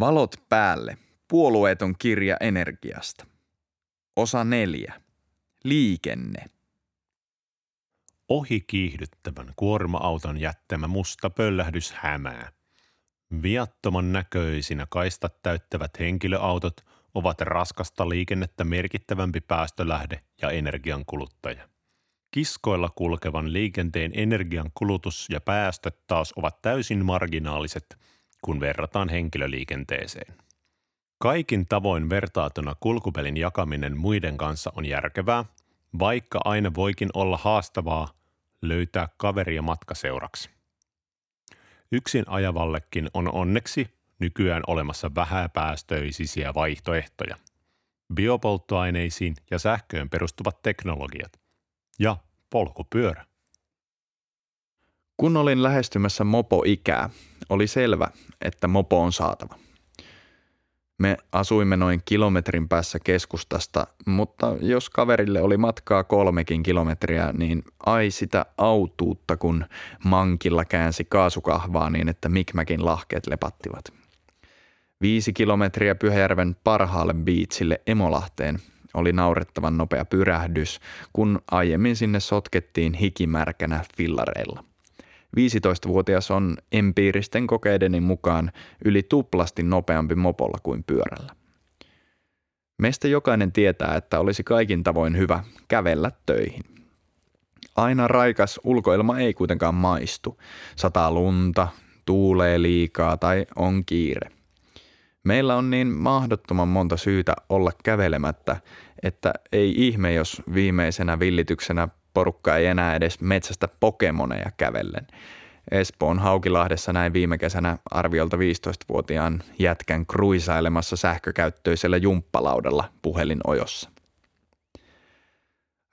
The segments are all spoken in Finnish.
Valot päälle. Puolueeton kirja energiasta. Osa neljä. Liikenne. Ohi kiihdyttävän kuorma-auton jättämä musta pöllähdys hämää. Viattoman näköisinä kaistat täyttävät henkilöautot ovat raskasta liikennettä merkittävämpi päästölähde ja energiankuluttaja. Kiskoilla kulkevan liikenteen energian kulutus ja päästöt taas ovat täysin marginaaliset, kun verrataan henkilöliikenteeseen. Kaikin tavoin vertaatuna kulkupelin jakaminen muiden kanssa on järkevää, vaikka aina voikin olla haastavaa löytää kaveria matkaseuraksi. Yksin ajavallekin on onneksi nykyään olemassa vähäpäästöisiä vaihtoehtoja. Biopolttoaineisiin ja sähköön perustuvat teknologiat ja polkupyörä. Kun olin lähestymässä mopo-ikää, oli selvä, että mopo on saatava. Me asuimme noin kilometrin päässä keskustasta, mutta jos kaverille oli matkaa kolmekin kilometriä, niin ai sitä autuutta, kun mankilla käänsi kaasukahvaa niin, että Mikmäkin lahkeet lepattivat. Viisi kilometriä Pyhäjärven parhaalle biitsille Emolahteen oli naurettavan nopea pyrähdys, kun aiemmin sinne sotkettiin hikimärkänä fillareilla – 15-vuotias on empiiristen kokeideni mukaan yli tuplasti nopeampi mopolla kuin pyörällä. Meistä jokainen tietää, että olisi kaikin tavoin hyvä kävellä töihin. Aina raikas ulkoilma ei kuitenkaan maistu. Sataa lunta, tuulee liikaa tai on kiire. Meillä on niin mahdottoman monta syytä olla kävelemättä, että ei ihme, jos viimeisenä villityksenä porukka ei enää edes metsästä pokemoneja kävellen. Espoon Haukilahdessa näin viime kesänä arviolta 15-vuotiaan jätkän kruisailemassa sähkökäyttöisellä jumppalaudalla puhelinojossa.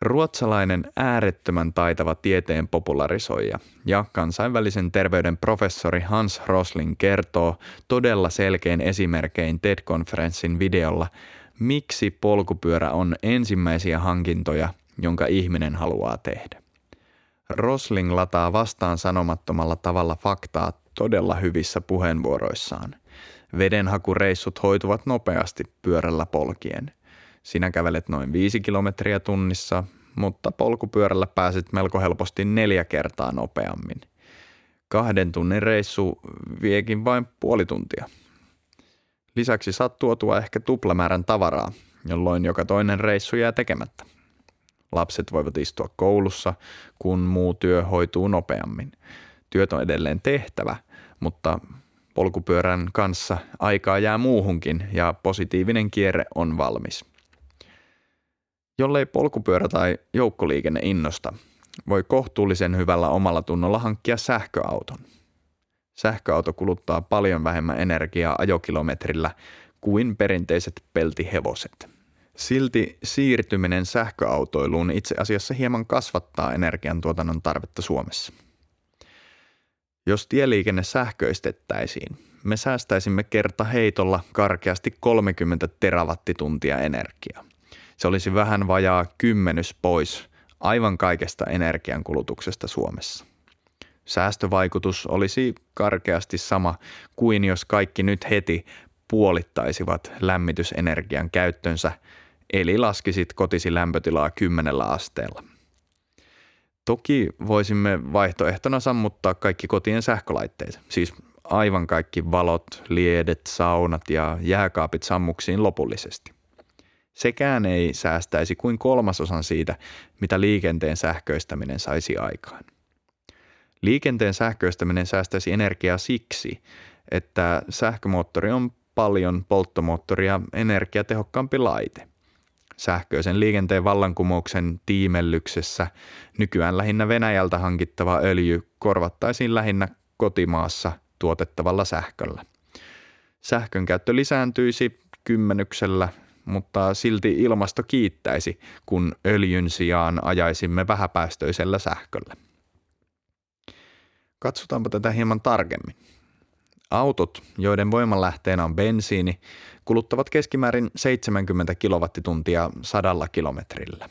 Ruotsalainen äärettömän taitava tieteen popularisoija ja kansainvälisen terveyden professori Hans Rosling kertoo todella selkein esimerkein TED-konferenssin videolla, miksi polkupyörä on ensimmäisiä hankintoja – jonka ihminen haluaa tehdä. Rosling lataa vastaan sanomattomalla tavalla faktaa todella hyvissä puheenvuoroissaan. Vedenhakureissut hoituvat nopeasti pyörällä polkien. Sinä kävelet noin viisi kilometriä tunnissa, mutta polkupyörällä pääset melko helposti neljä kertaa nopeammin. Kahden tunnin reissu viekin vain puoli tuntia. Lisäksi saat tuotua ehkä tuplamäärän tavaraa, jolloin joka toinen reissu jää tekemättä. Lapset voivat istua koulussa, kun muu työ hoituu nopeammin. Työt on edelleen tehtävä, mutta polkupyörän kanssa aikaa jää muuhunkin ja positiivinen kierre on valmis. Jollei polkupyörä tai joukkoliikenne innosta, voi kohtuullisen hyvällä omalla tunnolla hankkia sähköauton. Sähköauto kuluttaa paljon vähemmän energiaa ajokilometrillä kuin perinteiset peltihevoset. Silti siirtyminen sähköautoiluun itse asiassa hieman kasvattaa energiantuotannon tarvetta Suomessa. Jos tieliikenne sähköistettäisiin, me säästäisimme kerta heitolla karkeasti 30 terawattituntia energiaa. Se olisi vähän vajaa kymmenys pois aivan kaikesta energiankulutuksesta Suomessa. Säästövaikutus olisi karkeasti sama kuin jos kaikki nyt heti puolittaisivat lämmitysenergian käyttönsä – eli laskisit kotisi lämpötilaa kymmenellä asteella. Toki voisimme vaihtoehtona sammuttaa kaikki kotien sähkölaitteet, siis aivan kaikki valot, liedet, saunat ja jääkaapit sammuksiin lopullisesti. Sekään ei säästäisi kuin kolmasosan siitä, mitä liikenteen sähköistäminen saisi aikaan. Liikenteen sähköistäminen säästäisi energiaa siksi, että sähkömoottori on paljon polttomoottoria energiatehokkaampi laite. Sähköisen liikenteen vallankumouksen tiimellyksessä nykyään lähinnä Venäjältä hankittava öljy korvattaisiin lähinnä kotimaassa tuotettavalla sähköllä. Sähkön käyttö lisääntyisi kymmenyksellä, mutta silti ilmasto kiittäisi, kun öljyn sijaan ajaisimme vähäpäästöisellä sähköllä. Katsotaanpa tätä hieman tarkemmin. Autot, joiden voimanlähteenä on bensiini, kuluttavat keskimäärin 70 kilowattituntia sadalla kilometrillä.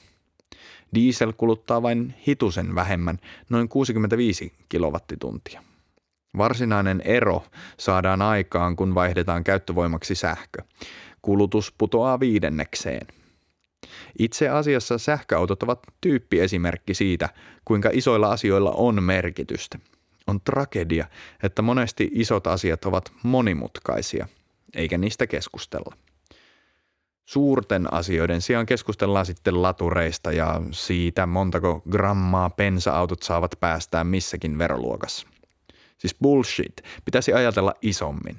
Diesel kuluttaa vain hitusen vähemmän, noin 65 kilowattituntia. Varsinainen ero saadaan aikaan, kun vaihdetaan käyttövoimaksi sähkö. Kulutus putoaa viidennekseen. Itse asiassa sähköautot ovat tyyppiesimerkki siitä, kuinka isoilla asioilla on merkitystä. On tragedia, että monesti isot asiat ovat monimutkaisia, eikä niistä keskustella. Suurten asioiden sijaan keskustellaan sitten latureista ja siitä, montako grammaa pensa-autot saavat päästää missäkin veroluokassa. Siis bullshit. Pitäisi ajatella isommin.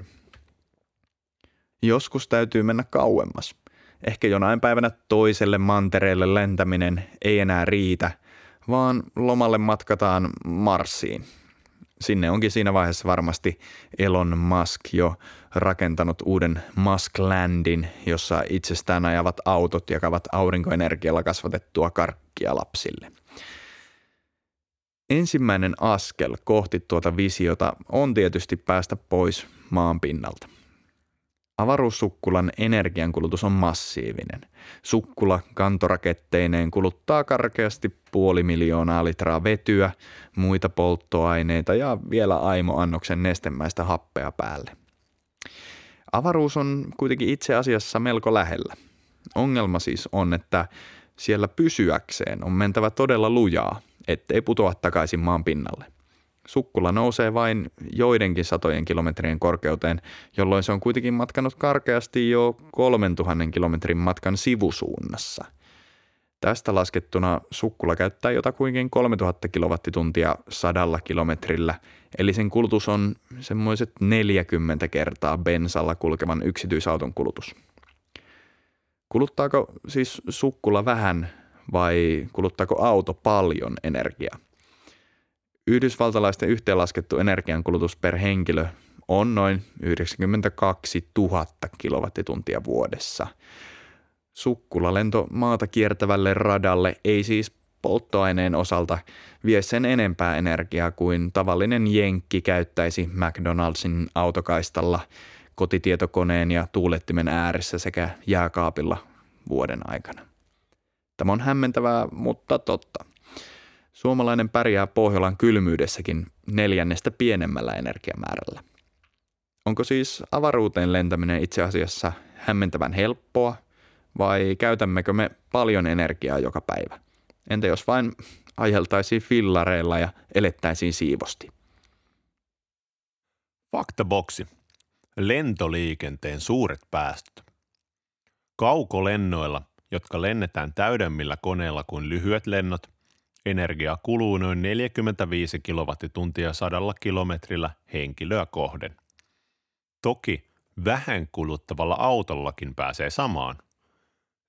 Joskus täytyy mennä kauemmas. Ehkä jonain päivänä toiselle mantereelle lentäminen ei enää riitä, vaan lomalle matkataan Marsiin. Sinne onkin siinä vaiheessa varmasti Elon Musk jo rakentanut uuden Musklandin, jossa itsestään ajavat autot jakavat aurinkoenergialla kasvatettua karkkia lapsille – Ensimmäinen askel kohti tuota visiota on tietysti päästä pois maan pinnalta. Avaruussukkulan energiankulutus on massiivinen. Sukkula kantoraketteineen kuluttaa karkeasti puoli miljoonaa litraa vetyä, muita polttoaineita ja vielä aimo annoksen nestemäistä happea päälle. Avaruus on kuitenkin itse asiassa melko lähellä. Ongelma siis on, että siellä pysyäkseen on mentävä todella lujaa – ettei putoa takaisin maan pinnalle. Sukkula nousee vain joidenkin satojen kilometrien korkeuteen, jolloin se on kuitenkin matkanut karkeasti jo 3000 kilometrin matkan sivusuunnassa. Tästä laskettuna sukkula käyttää jotakuinkin 3000 kilowattituntia sadalla kilometrillä, eli sen kulutus on semmoiset 40 kertaa bensalla kulkevan yksityisauton kulutus. Kuluttaako siis sukkula vähän vai kuluttaako auto paljon energiaa? Yhdysvaltalaisten yhteenlaskettu energiankulutus per henkilö on noin 92 000 kilowattituntia vuodessa. Sukkulalento maata kiertävälle radalle ei siis polttoaineen osalta vie sen enempää energiaa kuin tavallinen jenkki käyttäisi McDonaldsin autokaistalla, kotitietokoneen ja tuulettimen ääressä sekä jääkaapilla vuoden aikana. Tämä on hämmentävää, mutta totta. Suomalainen pärjää Pohjolan kylmyydessäkin neljännestä pienemmällä energiamäärällä. Onko siis avaruuteen lentäminen itse asiassa hämmentävän helppoa vai käytämmekö me paljon energiaa joka päivä? Entä jos vain ajeltaisiin fillareilla ja elettäisiin siivosti? Faktaboksi. Lentoliikenteen suuret päästöt. Kaukolennoilla jotka lennetään täydemmillä koneilla kuin lyhyet lennot, energia kuluu noin 45 kilowattituntia sadalla kilometrillä henkilöä kohden. Toki vähän kuluttavalla autollakin pääsee samaan.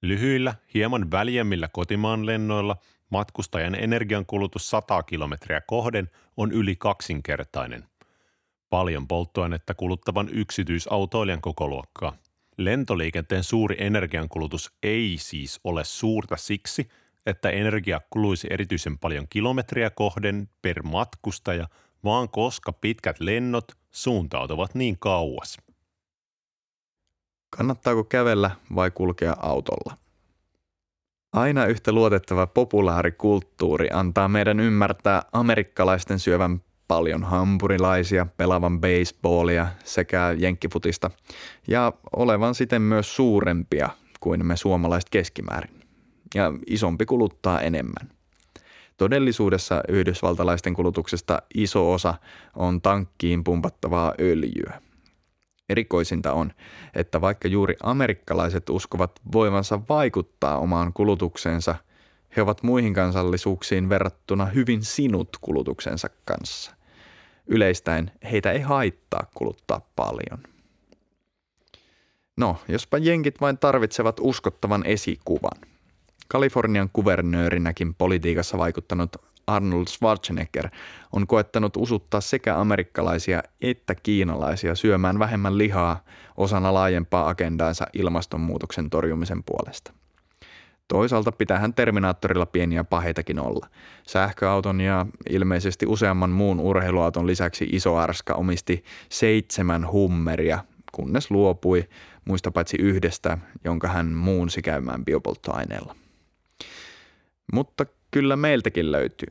Lyhyillä, hieman väljemmillä kotimaan lennoilla matkustajan energiankulutus 100 kilometriä kohden on yli kaksinkertainen. Paljon polttoainetta kuluttavan yksityisautoilijan kokoluokkaa – Lentoliikenteen suuri energiankulutus ei siis ole suurta siksi, että energia kuluisi erityisen paljon kilometriä kohden per matkustaja, vaan koska pitkät lennot suuntautuvat niin kauas. Kannattaako kävellä vai kulkea autolla? Aina yhtä luotettava populaarikulttuuri antaa meidän ymmärtää amerikkalaisten syövän paljon hampurilaisia, pelavan baseballia sekä jenkkifutista ja olevan siten myös suurempia kuin me suomalaiset keskimäärin. Ja isompi kuluttaa enemmän. Todellisuudessa yhdysvaltalaisten kulutuksesta iso osa on tankkiin pumpattavaa öljyä. Erikoisinta on, että vaikka juuri amerikkalaiset uskovat voivansa vaikuttaa omaan kulutukseensa, he ovat muihin kansallisuuksiin verrattuna hyvin sinut kulutuksensa kanssa. Yleistäen heitä ei haittaa kuluttaa paljon. No, jospa jenkit vain tarvitsevat uskottavan esikuvan. Kalifornian kuvernöörinäkin politiikassa vaikuttanut Arnold Schwarzenegger on koettanut usuttaa sekä amerikkalaisia että kiinalaisia syömään vähemmän lihaa osana laajempaa agendaansa ilmastonmuutoksen torjumisen puolesta – Toisaalta pitäähän Terminaattorilla pieniä paheitakin olla. Sähköauton ja ilmeisesti useamman muun urheiluauton lisäksi iso arska omisti seitsemän hummeria, kunnes luopui muista paitsi yhdestä, jonka hän muunsi käymään biopolttoaineella. Mutta kyllä meiltäkin löytyy.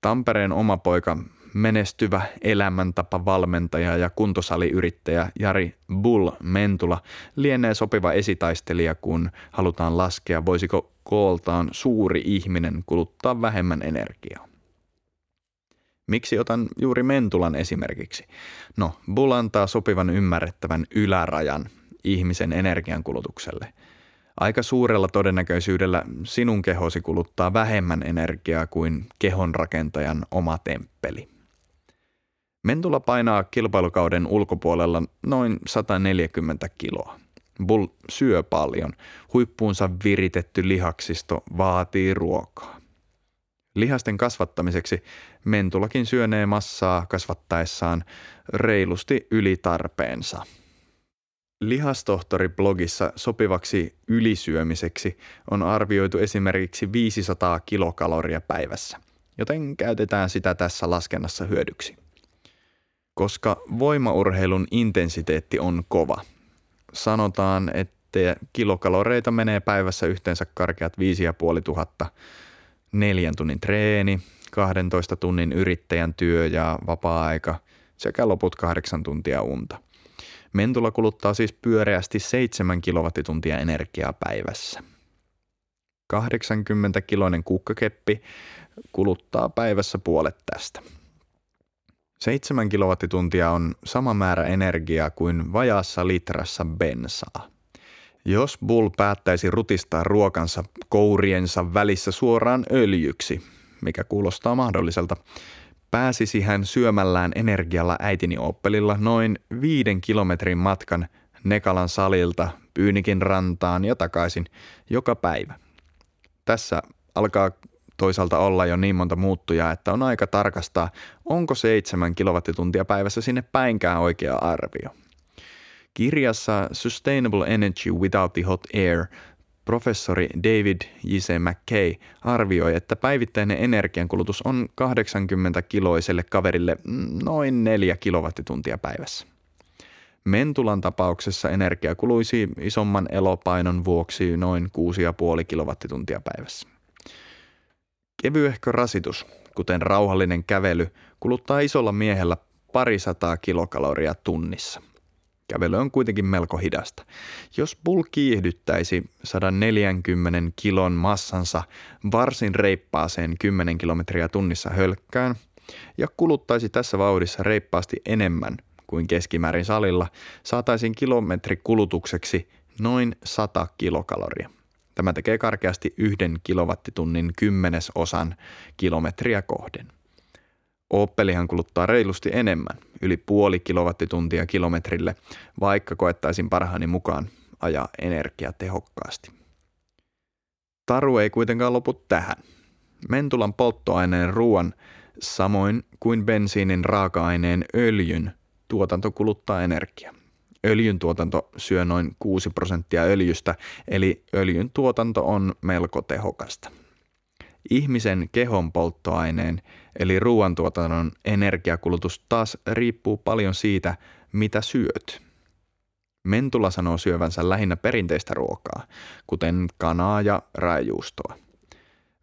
Tampereen oma poika menestyvä elämäntapa valmentaja ja kuntosaliyrittäjä Jari Bull Mentula lienee sopiva esitaistelija, kun halutaan laskea, voisiko kooltaan suuri ihminen kuluttaa vähemmän energiaa. Miksi otan juuri Mentulan esimerkiksi? No, Bull antaa sopivan ymmärrettävän ylärajan ihmisen energiankulutukselle – aika suurella todennäköisyydellä sinun kehosi kuluttaa vähemmän energiaa kuin kehonrakentajan oma temppeli. Mentula painaa kilpailukauden ulkopuolella noin 140 kiloa. Bull syö paljon. Huippuunsa viritetty lihaksisto vaatii ruokaa. Lihasten kasvattamiseksi Mentulakin syönee massaa kasvattaessaan reilusti yli tarpeensa – Lihastohtori-blogissa sopivaksi ylisyömiseksi on arvioitu esimerkiksi 500 kilokaloria päivässä, joten käytetään sitä tässä laskennassa hyödyksi. Koska voimaurheilun intensiteetti on kova, sanotaan, että kilokaloreita menee päivässä yhteensä karkeat 5500, neljän tunnin treeni, 12 tunnin yrittäjän työ ja vapaa-aika sekä loput kahdeksan tuntia unta – Mentula kuluttaa siis pyöreästi 7 kilowattituntia energiaa päivässä. 80 kiloinen kukkakeppi kuluttaa päivässä puolet tästä. 7 kilowattituntia on sama määrä energiaa kuin vajaassa litrassa bensaa. Jos Bull päättäisi rutistaa ruokansa kouriensa välissä suoraan öljyksi, mikä kuulostaa mahdolliselta, pääsisi hän syömällään energialla äitini oppelilla noin viiden kilometrin matkan Nekalan salilta Pyynikin rantaan ja takaisin joka päivä. Tässä alkaa toisaalta olla jo niin monta muuttujaa, että on aika tarkastaa, onko seitsemän kilowattituntia päivässä sinne päinkään oikea arvio. Kirjassa Sustainable Energy Without the Hot Air Professori David J.C. McKay arvioi, että päivittäinen energiankulutus on 80-kiloiselle kaverille noin 4 kilowattituntia päivässä. Mentulan tapauksessa energia kuluisi isomman elopainon vuoksi noin 6,5 kilowattituntia päivässä. Kevyehkö rasitus, kuten rauhallinen kävely, kuluttaa isolla miehellä parisataa kilokaloria tunnissa. Kävely on kuitenkin melko hidasta. Jos Bull kiihdyttäisi 140 kilon massansa varsin reippaaseen 10 kilometriä tunnissa hölkkään ja kuluttaisi tässä vauhdissa reippaasti enemmän kuin keskimäärin salilla, saataisiin kilometrikulutukseksi noin 100 kilokaloria. Tämä tekee karkeasti yhden kilowattitunnin kymmenesosan kilometriä kohden. Opelihan kuluttaa reilusti enemmän, yli puoli kilowattituntia kilometrille, vaikka koettaisin parhaani mukaan ajaa energia tehokkaasti. Taru ei kuitenkaan lopu tähän. Mentulan polttoaineen ruoan, samoin kuin bensiinin raaka-aineen öljyn, tuotanto kuluttaa energiaa. Öljyn tuotanto syö noin 6 prosenttia öljystä, eli öljyn tuotanto on melko tehokasta. Ihmisen kehon polttoaineen eli ruoantuotannon energiakulutus taas riippuu paljon siitä, mitä syöt. Mentula sanoo syövänsä lähinnä perinteistä ruokaa, kuten kanaa ja rajuustoa.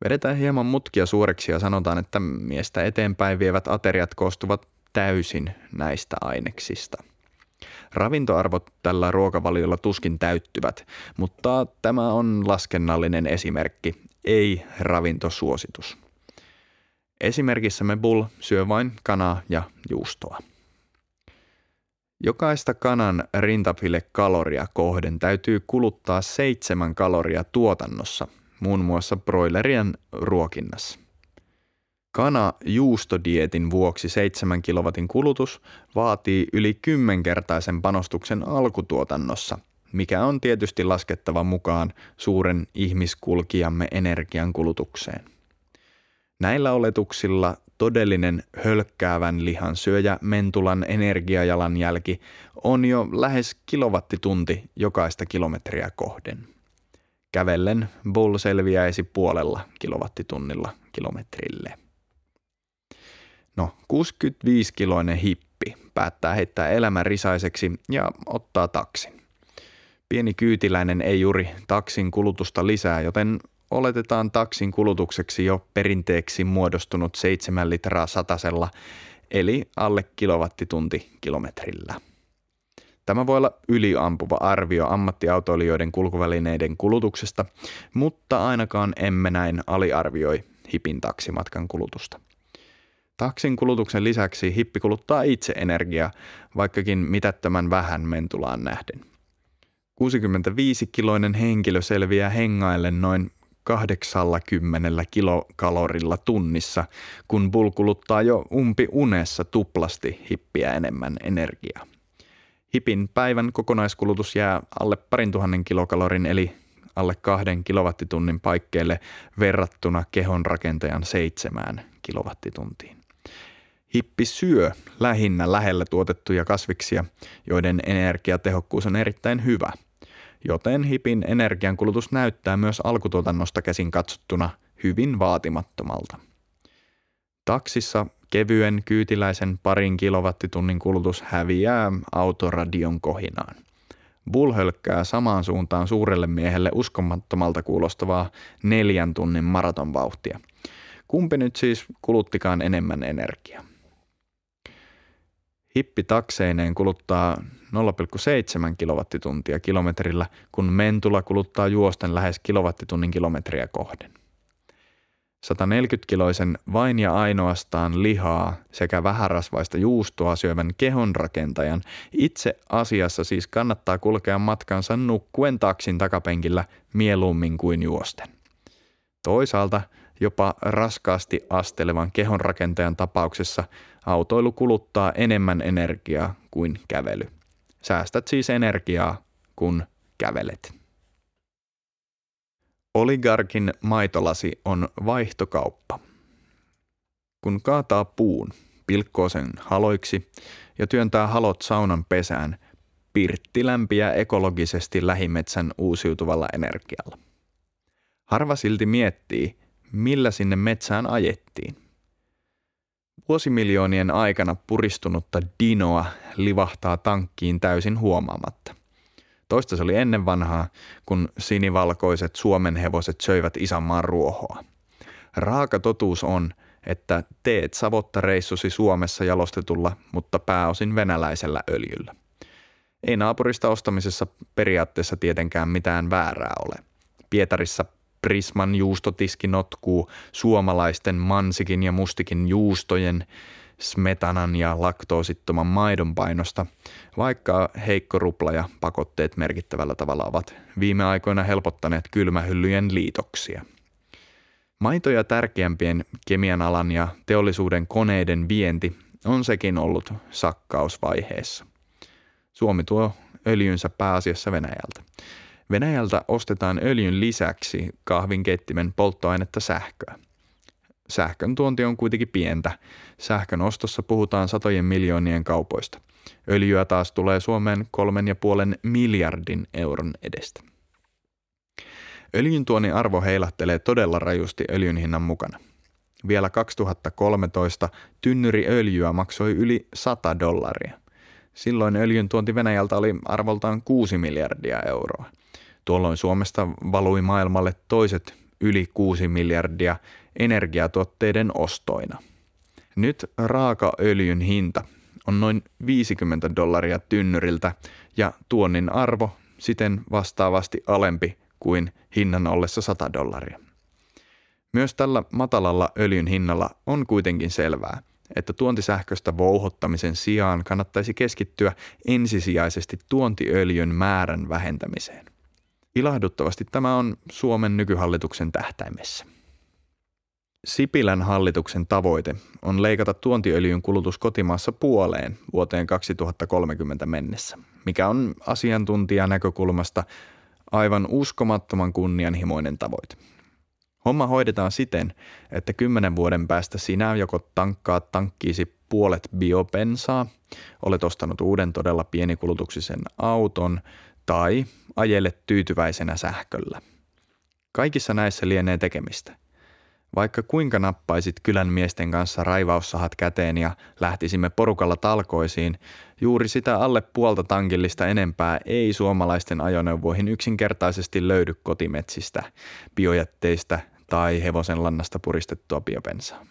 Vedetään hieman mutkia suureksi ja sanotaan, että miestä eteenpäin vievät ateriat koostuvat täysin näistä aineksista. Ravintoarvot tällä ruokavaliolla tuskin täyttyvät, mutta tämä on laskennallinen esimerkki, ei ravintosuositus. Esimerkissämme Bull syö vain kanaa ja juustoa. Jokaista kanan rintapille kaloria kohden täytyy kuluttaa seitsemän kaloria tuotannossa, muun muassa broilerien ruokinnassa. Kana juustodietin vuoksi 7 kilowatin kulutus vaatii yli kymmenkertaisen panostuksen alkutuotannossa, mikä on tietysti laskettava mukaan suuren ihmiskulkijamme energian kulutukseen. Näillä oletuksilla todellinen hölkkäävän lihan syöjä Mentulan energiajalanjälki on jo lähes kilowattitunti jokaista kilometriä kohden. Kävellen Bull selviäisi puolella kilowattitunnilla kilometrille. No, 65-kiloinen hippi päättää heittää elämän risaiseksi ja ottaa taksin. Pieni kyytiläinen ei juuri taksin kulutusta lisää, joten oletetaan taksin kulutukseksi jo perinteeksi muodostunut 7 litraa satasella, eli alle kilowattitunti kilometrillä. Tämä voi olla yliampuva arvio ammattiautoilijoiden kulkuvälineiden kulutuksesta, mutta ainakaan emme näin aliarvioi hipin taksimatkan kulutusta. Taksin kulutuksen lisäksi hippi kuluttaa itse energiaa, vaikkakin mitättömän vähän mentulaan nähden. 65-kiloinen henkilö selviää hengaillen noin 80 kilokalorilla tunnissa, kun Bull kuluttaa jo umpi unessa tuplasti hippiä enemmän energiaa. Hipin päivän kokonaiskulutus jää alle parin tuhannen kilokalorin eli alle kahden kilowattitunnin paikkeille verrattuna kehon rakentajan seitsemään kilowattituntiin. Hippi syö lähinnä lähellä tuotettuja kasviksia, joiden energiatehokkuus on erittäin hyvä, joten hipin energiankulutus näyttää myös alkutuotannosta käsin katsottuna hyvin vaatimattomalta. Taksissa kevyen kyytiläisen parin kilowattitunnin kulutus häviää autoradion kohinaan. Bull hölkkää samaan suuntaan suurelle miehelle uskomattomalta kuulostavaa neljän tunnin maratonvauhtia. Kumpi nyt siis kuluttikaan enemmän energiaa? Hippi takseineen kuluttaa 0,7 kilowattituntia kilometrillä, kun mentula kuluttaa juosten lähes kilowattitunnin kilometriä kohden. 140-kiloisen vain ja ainoastaan lihaa sekä vähärasvaista juustoa syövän kehonrakentajan itse asiassa siis kannattaa kulkea matkansa nukkuen taksin takapenkillä mieluummin kuin juosten. Toisaalta jopa raskaasti astelevan kehonrakentajan tapauksessa autoilu kuluttaa enemmän energiaa kuin kävely. Säästät siis energiaa, kun kävelet. Oligarkin maitolasi on vaihtokauppa. Kun kaataa puun, pilkkoo sen haloiksi ja työntää halot saunan pesään, pirtti lämpiä ekologisesti lähimetsän uusiutuvalla energialla. Harva silti miettii, millä sinne metsään ajettiin. Vuosimiljoonien aikana puristunutta dinoa livahtaa tankkiin täysin huomaamatta. Toista se oli ennen vanhaa, kun sinivalkoiset Suomen hevoset söivät isänmaan ruohoa. Raaka totuus on, että teet savottareissusi Suomessa jalostetulla, mutta pääosin venäläisellä öljyllä. Ei naapurista ostamisessa periaatteessa tietenkään mitään väärää ole. Pietarissa Prisman juustotiski notkuu suomalaisten mansikin ja mustikin juustojen – smetanan ja laktoosittoman maidon painosta, vaikka heikko rupla ja pakotteet merkittävällä tavalla ovat viime aikoina helpottaneet kylmähyllyjen liitoksia. Maitoja tärkeämpien kemian alan ja teollisuuden koneiden vienti on sekin ollut sakkausvaiheessa. Suomi tuo öljynsä pääasiassa Venäjältä. Venäjältä ostetaan öljyn lisäksi kahvinkeittimen polttoainetta sähköä. Sähkön tuonti on kuitenkin pientä. Sähkön ostossa puhutaan satojen miljoonien kaupoista. Öljyä taas tulee Suomeen kolmen ja puolen miljardin euron edestä. Öljyn tuonnin arvo heilahtelee todella rajusti öljyn hinnan mukana. Vielä 2013 tynnyri öljyä maksoi yli 100 dollaria. Silloin öljyn tuonti Venäjältä oli arvoltaan 6 miljardia euroa. Tuolloin Suomesta valui maailmalle toiset yli 6 miljardia energiatuotteiden ostoina. Nyt raakaöljyn hinta on noin 50 dollaria tynnyriltä ja tuonnin arvo siten vastaavasti alempi kuin hinnan ollessa 100 dollaria. Myös tällä matalalla öljyn hinnalla on kuitenkin selvää, että tuontisähköstä vouhottamisen sijaan kannattaisi keskittyä ensisijaisesti tuontiöljyn määrän vähentämiseen. Ilahduttavasti tämä on Suomen nykyhallituksen tähtäimessä. Sipilän hallituksen tavoite on leikata tuontiöljyn kulutus kotimaassa puoleen vuoteen 2030 mennessä, mikä on asiantuntijan näkökulmasta aivan uskomattoman kunnianhimoinen tavoite. Homma hoidetaan siten, että kymmenen vuoden päästä sinä joko tankkaat tankkiisi puolet biopensaa, olet ostanut uuden todella pienikulutuksisen auton tai ajelet tyytyväisenä sähköllä. Kaikissa näissä lienee tekemistä – vaikka kuinka nappaisit kylän miesten kanssa raivaussahat käteen ja lähtisimme porukalla talkoisiin, juuri sitä alle puolta tankillista enempää ei suomalaisten ajoneuvoihin yksinkertaisesti löydy kotimetsistä, biojätteistä tai hevosen lannasta puristettua biopensaa.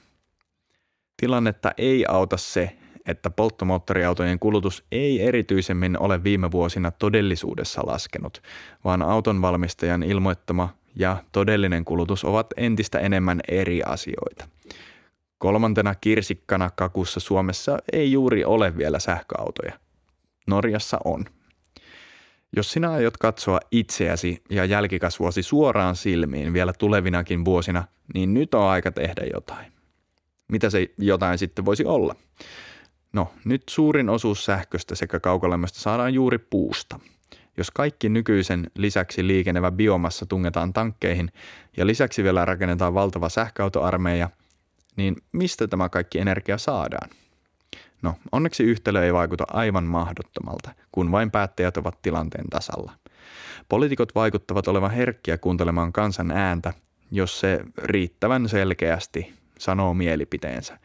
Tilannetta ei auta se, että polttomoottoriautojen kulutus ei erityisemmin ole viime vuosina todellisuudessa laskenut, vaan auton valmistajan ilmoittama ja todellinen kulutus ovat entistä enemmän eri asioita. Kolmantena kirsikkana kakussa Suomessa ei juuri ole vielä sähköautoja. Norjassa on. Jos sinä aiot katsoa itseäsi ja jälkikasvuasi suoraan silmiin vielä tulevinakin vuosina, niin nyt on aika tehdä jotain. Mitä se jotain sitten voisi olla? No, nyt suurin osuus sähköstä sekä kaukolämmöstä saadaan juuri puusta. Jos kaikki nykyisen lisäksi liikenevä biomassa tungetaan tankkeihin ja lisäksi vielä rakennetaan valtava sähköautoarmeija, niin mistä tämä kaikki energia saadaan? No, onneksi yhtälö ei vaikuta aivan mahdottomalta, kun vain päättäjät ovat tilanteen tasalla. Poliitikot vaikuttavat olevan herkkiä kuuntelemaan kansan ääntä, jos se riittävän selkeästi sanoo mielipiteensä.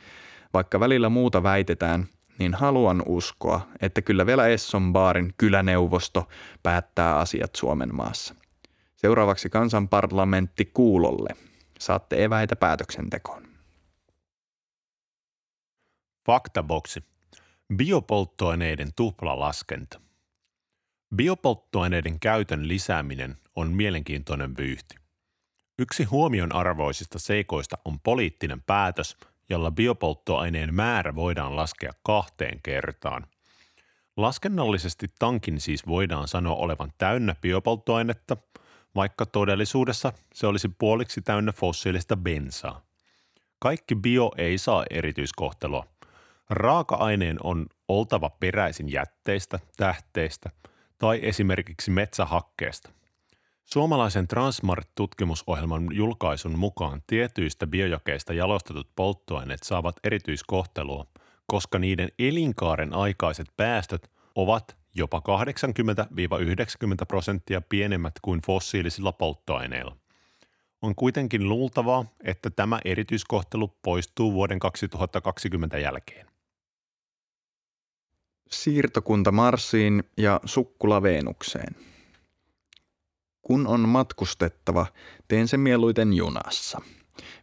Vaikka välillä muuta väitetään, niin haluan uskoa, että kyllä vielä Esson baarin kyläneuvosto päättää asiat Suomen maassa. Seuraavaksi kansanparlamentti kuulolle. Saatte eväitä päätöksentekoon. Faktaboksi. Biopolttoaineiden tuplalaskenta. Biopolttoaineiden käytön lisääminen on mielenkiintoinen vyyhti. Yksi huomion arvoisista seikoista on poliittinen päätös, jolla biopolttoaineen määrä voidaan laskea kahteen kertaan. Laskennallisesti tankin siis voidaan sanoa olevan täynnä biopolttoainetta, vaikka todellisuudessa se olisi puoliksi täynnä fossiilista bensaa. Kaikki bio ei saa erityiskohtelua. Raaka-aineen on oltava peräisin jätteistä, tähteistä tai esimerkiksi metsähakkeesta. Suomalaisen Transmart-tutkimusohjelman julkaisun mukaan tietyistä biojakeista jalostetut polttoaineet saavat erityiskohtelua, koska niiden elinkaaren aikaiset päästöt ovat jopa 80-90 prosenttia pienemmät kuin fossiilisilla polttoaineilla. On kuitenkin luultavaa, että tämä erityiskohtelu poistuu vuoden 2020 jälkeen. Siirtokunta Marsiin ja sukkula Veenukseen – kun on matkustettava, teen sen mieluiten junassa.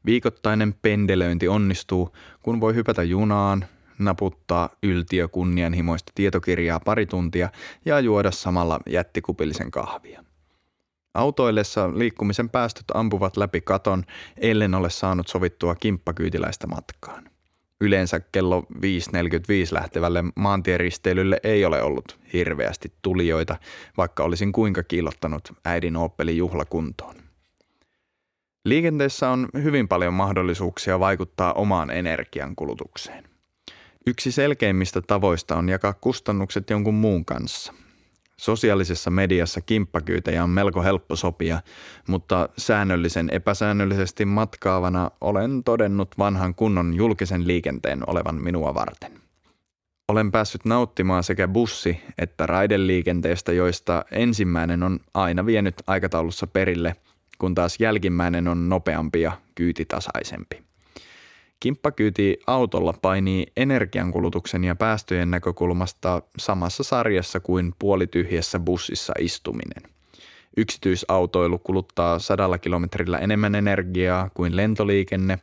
Viikoittainen pendelöinti onnistuu, kun voi hypätä junaan, naputtaa yltiö kunnianhimoista tietokirjaa pari tuntia ja juoda samalla jättikupillisen kahvia. Autoillessa liikkumisen päästöt ampuvat läpi katon, ellen ole saanut sovittua kimppakyytiläistä matkaan. Yleensä kello 5.45 lähtevälle maantieristeilylle ei ole ollut hirveästi tulijoita, vaikka olisin kuinka kiillottanut äidin Opelin juhlakuntoon. Liikenteessä on hyvin paljon mahdollisuuksia vaikuttaa omaan energiankulutukseen. Yksi selkeimmistä tavoista on jakaa kustannukset jonkun muun kanssa – Sosiaalisessa mediassa kimppakyytejä on melko helppo sopia, mutta säännöllisen epäsäännöllisesti matkaavana olen todennut vanhan kunnon julkisen liikenteen olevan minua varten. Olen päässyt nauttimaan sekä bussi- että raideliikenteestä, joista ensimmäinen on aina vienyt aikataulussa perille, kun taas jälkimmäinen on nopeampi ja kyytitasaisempi. Kimppakyyti autolla painii energiankulutuksen ja päästöjen näkökulmasta samassa sarjassa kuin puolityhjässä bussissa istuminen. Yksityisautoilu kuluttaa sadalla kilometrillä enemmän energiaa kuin lentoliikenne,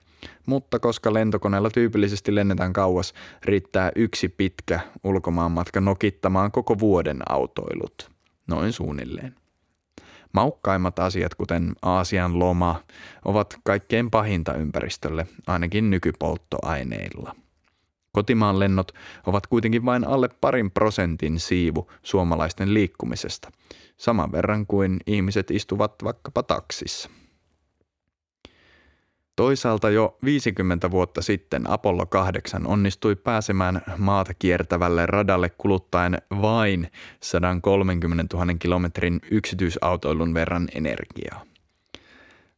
mutta koska lentokoneella tyypillisesti lennetään kauas, riittää yksi pitkä ulkomaanmatka nokittamaan koko vuoden autoilut. Noin suunnilleen. Maukkaimmat asiat, kuten Aasian loma, ovat kaikkein pahinta ympäristölle, ainakin nykypolttoaineilla. Kotimaan lennot ovat kuitenkin vain alle parin prosentin siivu suomalaisten liikkumisesta, saman verran kuin ihmiset istuvat vaikkapa taksissa. Toisaalta jo 50 vuotta sitten Apollo 8 onnistui pääsemään maata kiertävälle radalle kuluttaen vain 130 000 kilometrin yksityisautoilun verran energiaa.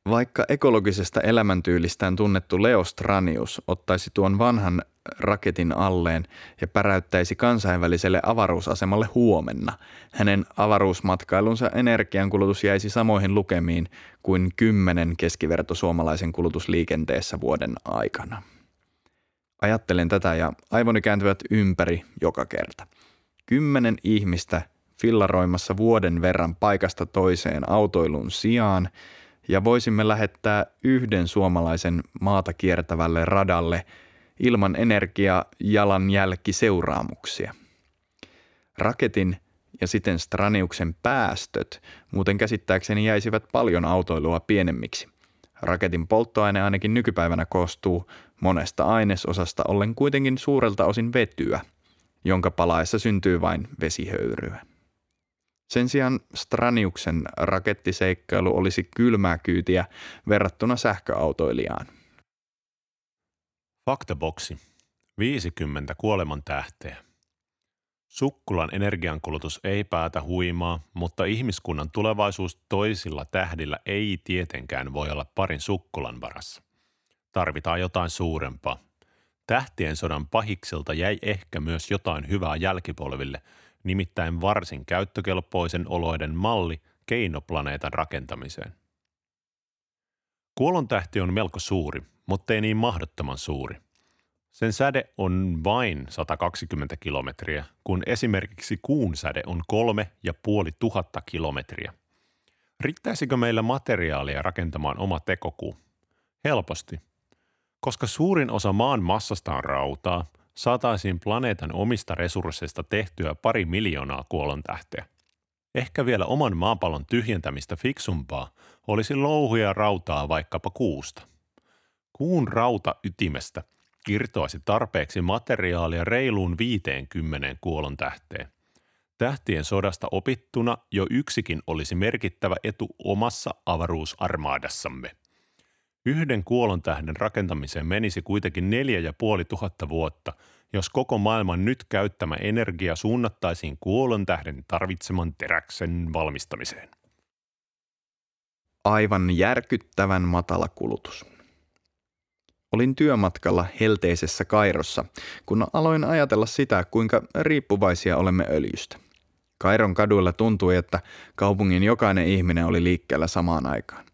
Vaikka ekologisesta elämäntyylistään tunnettu Leo Stranius ottaisi tuon vanhan raketin alleen ja päräyttäisi kansainväliselle avaruusasemalle huomenna, hänen avaruusmatkailunsa energiankulutus jäisi samoihin lukemiin kuin kymmenen keskiverto suomalaisen kulutusliikenteessä vuoden aikana. Ajattelen tätä ja aivoni kääntyvät ympäri joka kerta. Kymmenen ihmistä fillaroimassa vuoden verran paikasta toiseen autoilun sijaan – ja voisimme lähettää yhden suomalaisen maata kiertävälle radalle ilman energiajalanjälkiseuraamuksia. Raketin ja siten Straniuksen päästöt muuten käsittääkseni jäisivät paljon autoilua pienemmiksi. Raketin polttoaine ainakin nykypäivänä koostuu monesta ainesosasta ollen kuitenkin suurelta osin vetyä, jonka palaessa syntyy vain vesihöyryä. Sen sijaan Straniuksen rakettiseikkailu olisi kylmää kyytiä verrattuna sähköautoilijaan. Faktaboksi. 50 kuoleman tähteä. Sukkulan energiankulutus ei päätä huimaa, mutta ihmiskunnan tulevaisuus toisilla tähdillä ei tietenkään voi olla parin sukkulan varassa. Tarvitaan jotain suurempaa. Tähtien sodan pahikselta jäi ehkä myös jotain hyvää jälkipolville, nimittäin varsin käyttökelpoisen oloiden malli keinoplaneetan rakentamiseen. Kuolontähti on melko suuri, mutta ei niin mahdottoman suuri. Sen säde on vain 120 kilometriä, kun esimerkiksi kuun säde on kolme ja puoli tuhatta kilometriä. Riittäisikö meillä materiaalia rakentamaan oma tekokuu? Helposti. Koska suurin osa maan massasta on rautaa, saataisiin planeetan omista resursseista tehtyä pari miljoonaa kuolontähteä. Ehkä vielä oman maapallon tyhjentämistä fiksumpaa olisi louhuja rautaa vaikkapa kuusta. Kuun rauta ytimestä – irtoaisi tarpeeksi materiaalia reiluun 50 kuolon tähteen. Tähtien sodasta opittuna jo yksikin olisi merkittävä etu omassa avaruusarmaadassamme. Yhden kuolontähden rakentamiseen menisi kuitenkin neljä ja puoli tuhatta vuotta, jos koko maailman nyt käyttämä energia suunnattaisiin kuolontähden tarvitseman teräksen valmistamiseen. Aivan järkyttävän matala kulutus. Olin työmatkalla helteisessä Kairossa, kun aloin ajatella sitä, kuinka riippuvaisia olemme öljystä. Kairon kaduilla tuntui, että kaupungin jokainen ihminen oli liikkeellä samaan aikaan.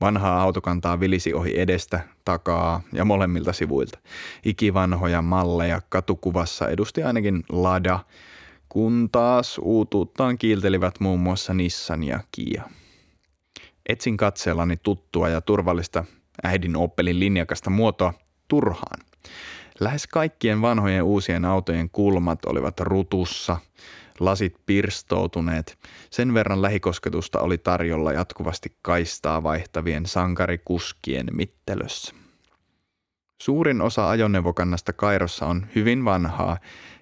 Vanhaa autokantaa vilisi ohi edestä, takaa ja molemmilta sivuilta. Ikivanhoja malleja katukuvassa edusti ainakin Lada, kun taas uutuuttaan kiiltelivät muun muassa Nissan ja Kia. Etsin katseellani tuttua ja turvallista äidin Opelin linjakasta muotoa turhaan. Lähes kaikkien vanhojen uusien autojen kulmat olivat rutussa, lasit pirstoutuneet. Sen verran lähikosketusta oli tarjolla jatkuvasti kaistaa vaihtavien sankarikuskien mittelössä. Suurin osa ajoneuvokannasta Kairossa on hyvin vanhaa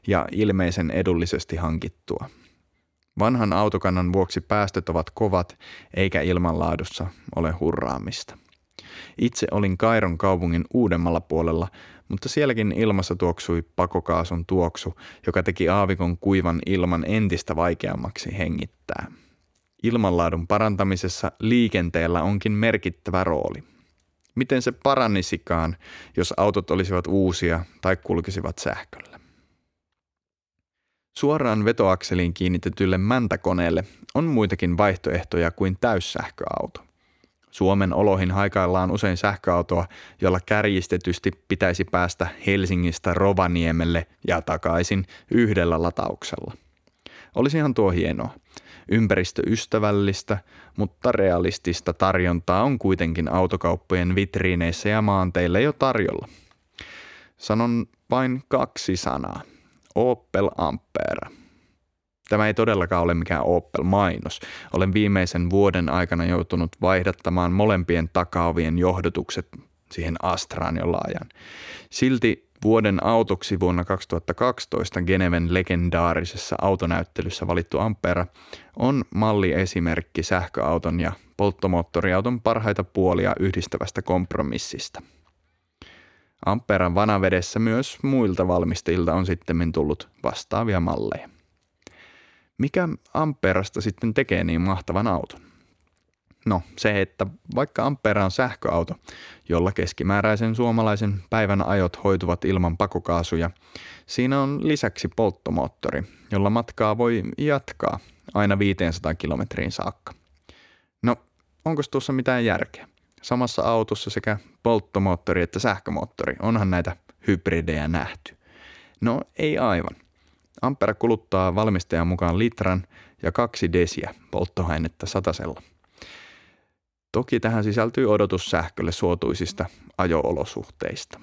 ja ilmeisen edullisesti hankittua. Vanhan autokannan vuoksi päästöt ovat kovat eikä ilmanlaadussa ole hurraamista. Itse olin Kairon kaupungin uudemmalla puolella, mutta sielläkin ilmassa tuoksui pakokaasun tuoksu, joka teki aavikon kuivan ilman entistä vaikeammaksi hengittää. Ilmanlaadun parantamisessa liikenteellä onkin merkittävä rooli. Miten se parannisikaan, jos autot olisivat uusia tai kulkisivat sähköllä? Suoraan vetoakseliin kiinnitetylle mäntäkoneelle on muitakin vaihtoehtoja kuin täyssähköauto – Suomen oloihin haikaillaan usein sähköautoa, jolla kärjistetysti pitäisi päästä Helsingistä Rovaniemelle ja takaisin yhdellä latauksella. Olisihan tuo hienoa. Ympäristöystävällistä, mutta realistista tarjontaa on kuitenkin autokauppojen vitriineissä ja maanteille jo tarjolla. Sanon vain kaksi sanaa. Opel Ampera – Tämä ei todellakaan ole mikään Opel-mainos. Olen viimeisen vuoden aikana joutunut vaihdattamaan molempien takaovien johdotukset siihen Astraan jo laajan. Silti vuoden autoksi vuonna 2012 Geneven legendaarisessa autonäyttelyssä valittu Ampera on malliesimerkki sähköauton ja polttomoottoriauton parhaita puolia yhdistävästä kompromissista. Amperan vanavedessä myös muilta valmistajilta on sitten tullut vastaavia malleja. Mikä Amperasta sitten tekee niin mahtavan auton? No se, että vaikka Ampera on sähköauto, jolla keskimääräisen suomalaisen päivän ajot hoituvat ilman pakokaasuja, siinä on lisäksi polttomoottori, jolla matkaa voi jatkaa aina 500 kilometriin saakka. No, onko tuossa mitään järkeä? Samassa autossa sekä polttomoottori että sähkömoottori, onhan näitä hybridejä nähty. No ei aivan. Ampere kuluttaa valmistajan mukaan litran ja kaksi desiä polttoainetta satasella. Toki tähän sisältyy odotus sähkölle suotuisista ajoolosuhteista.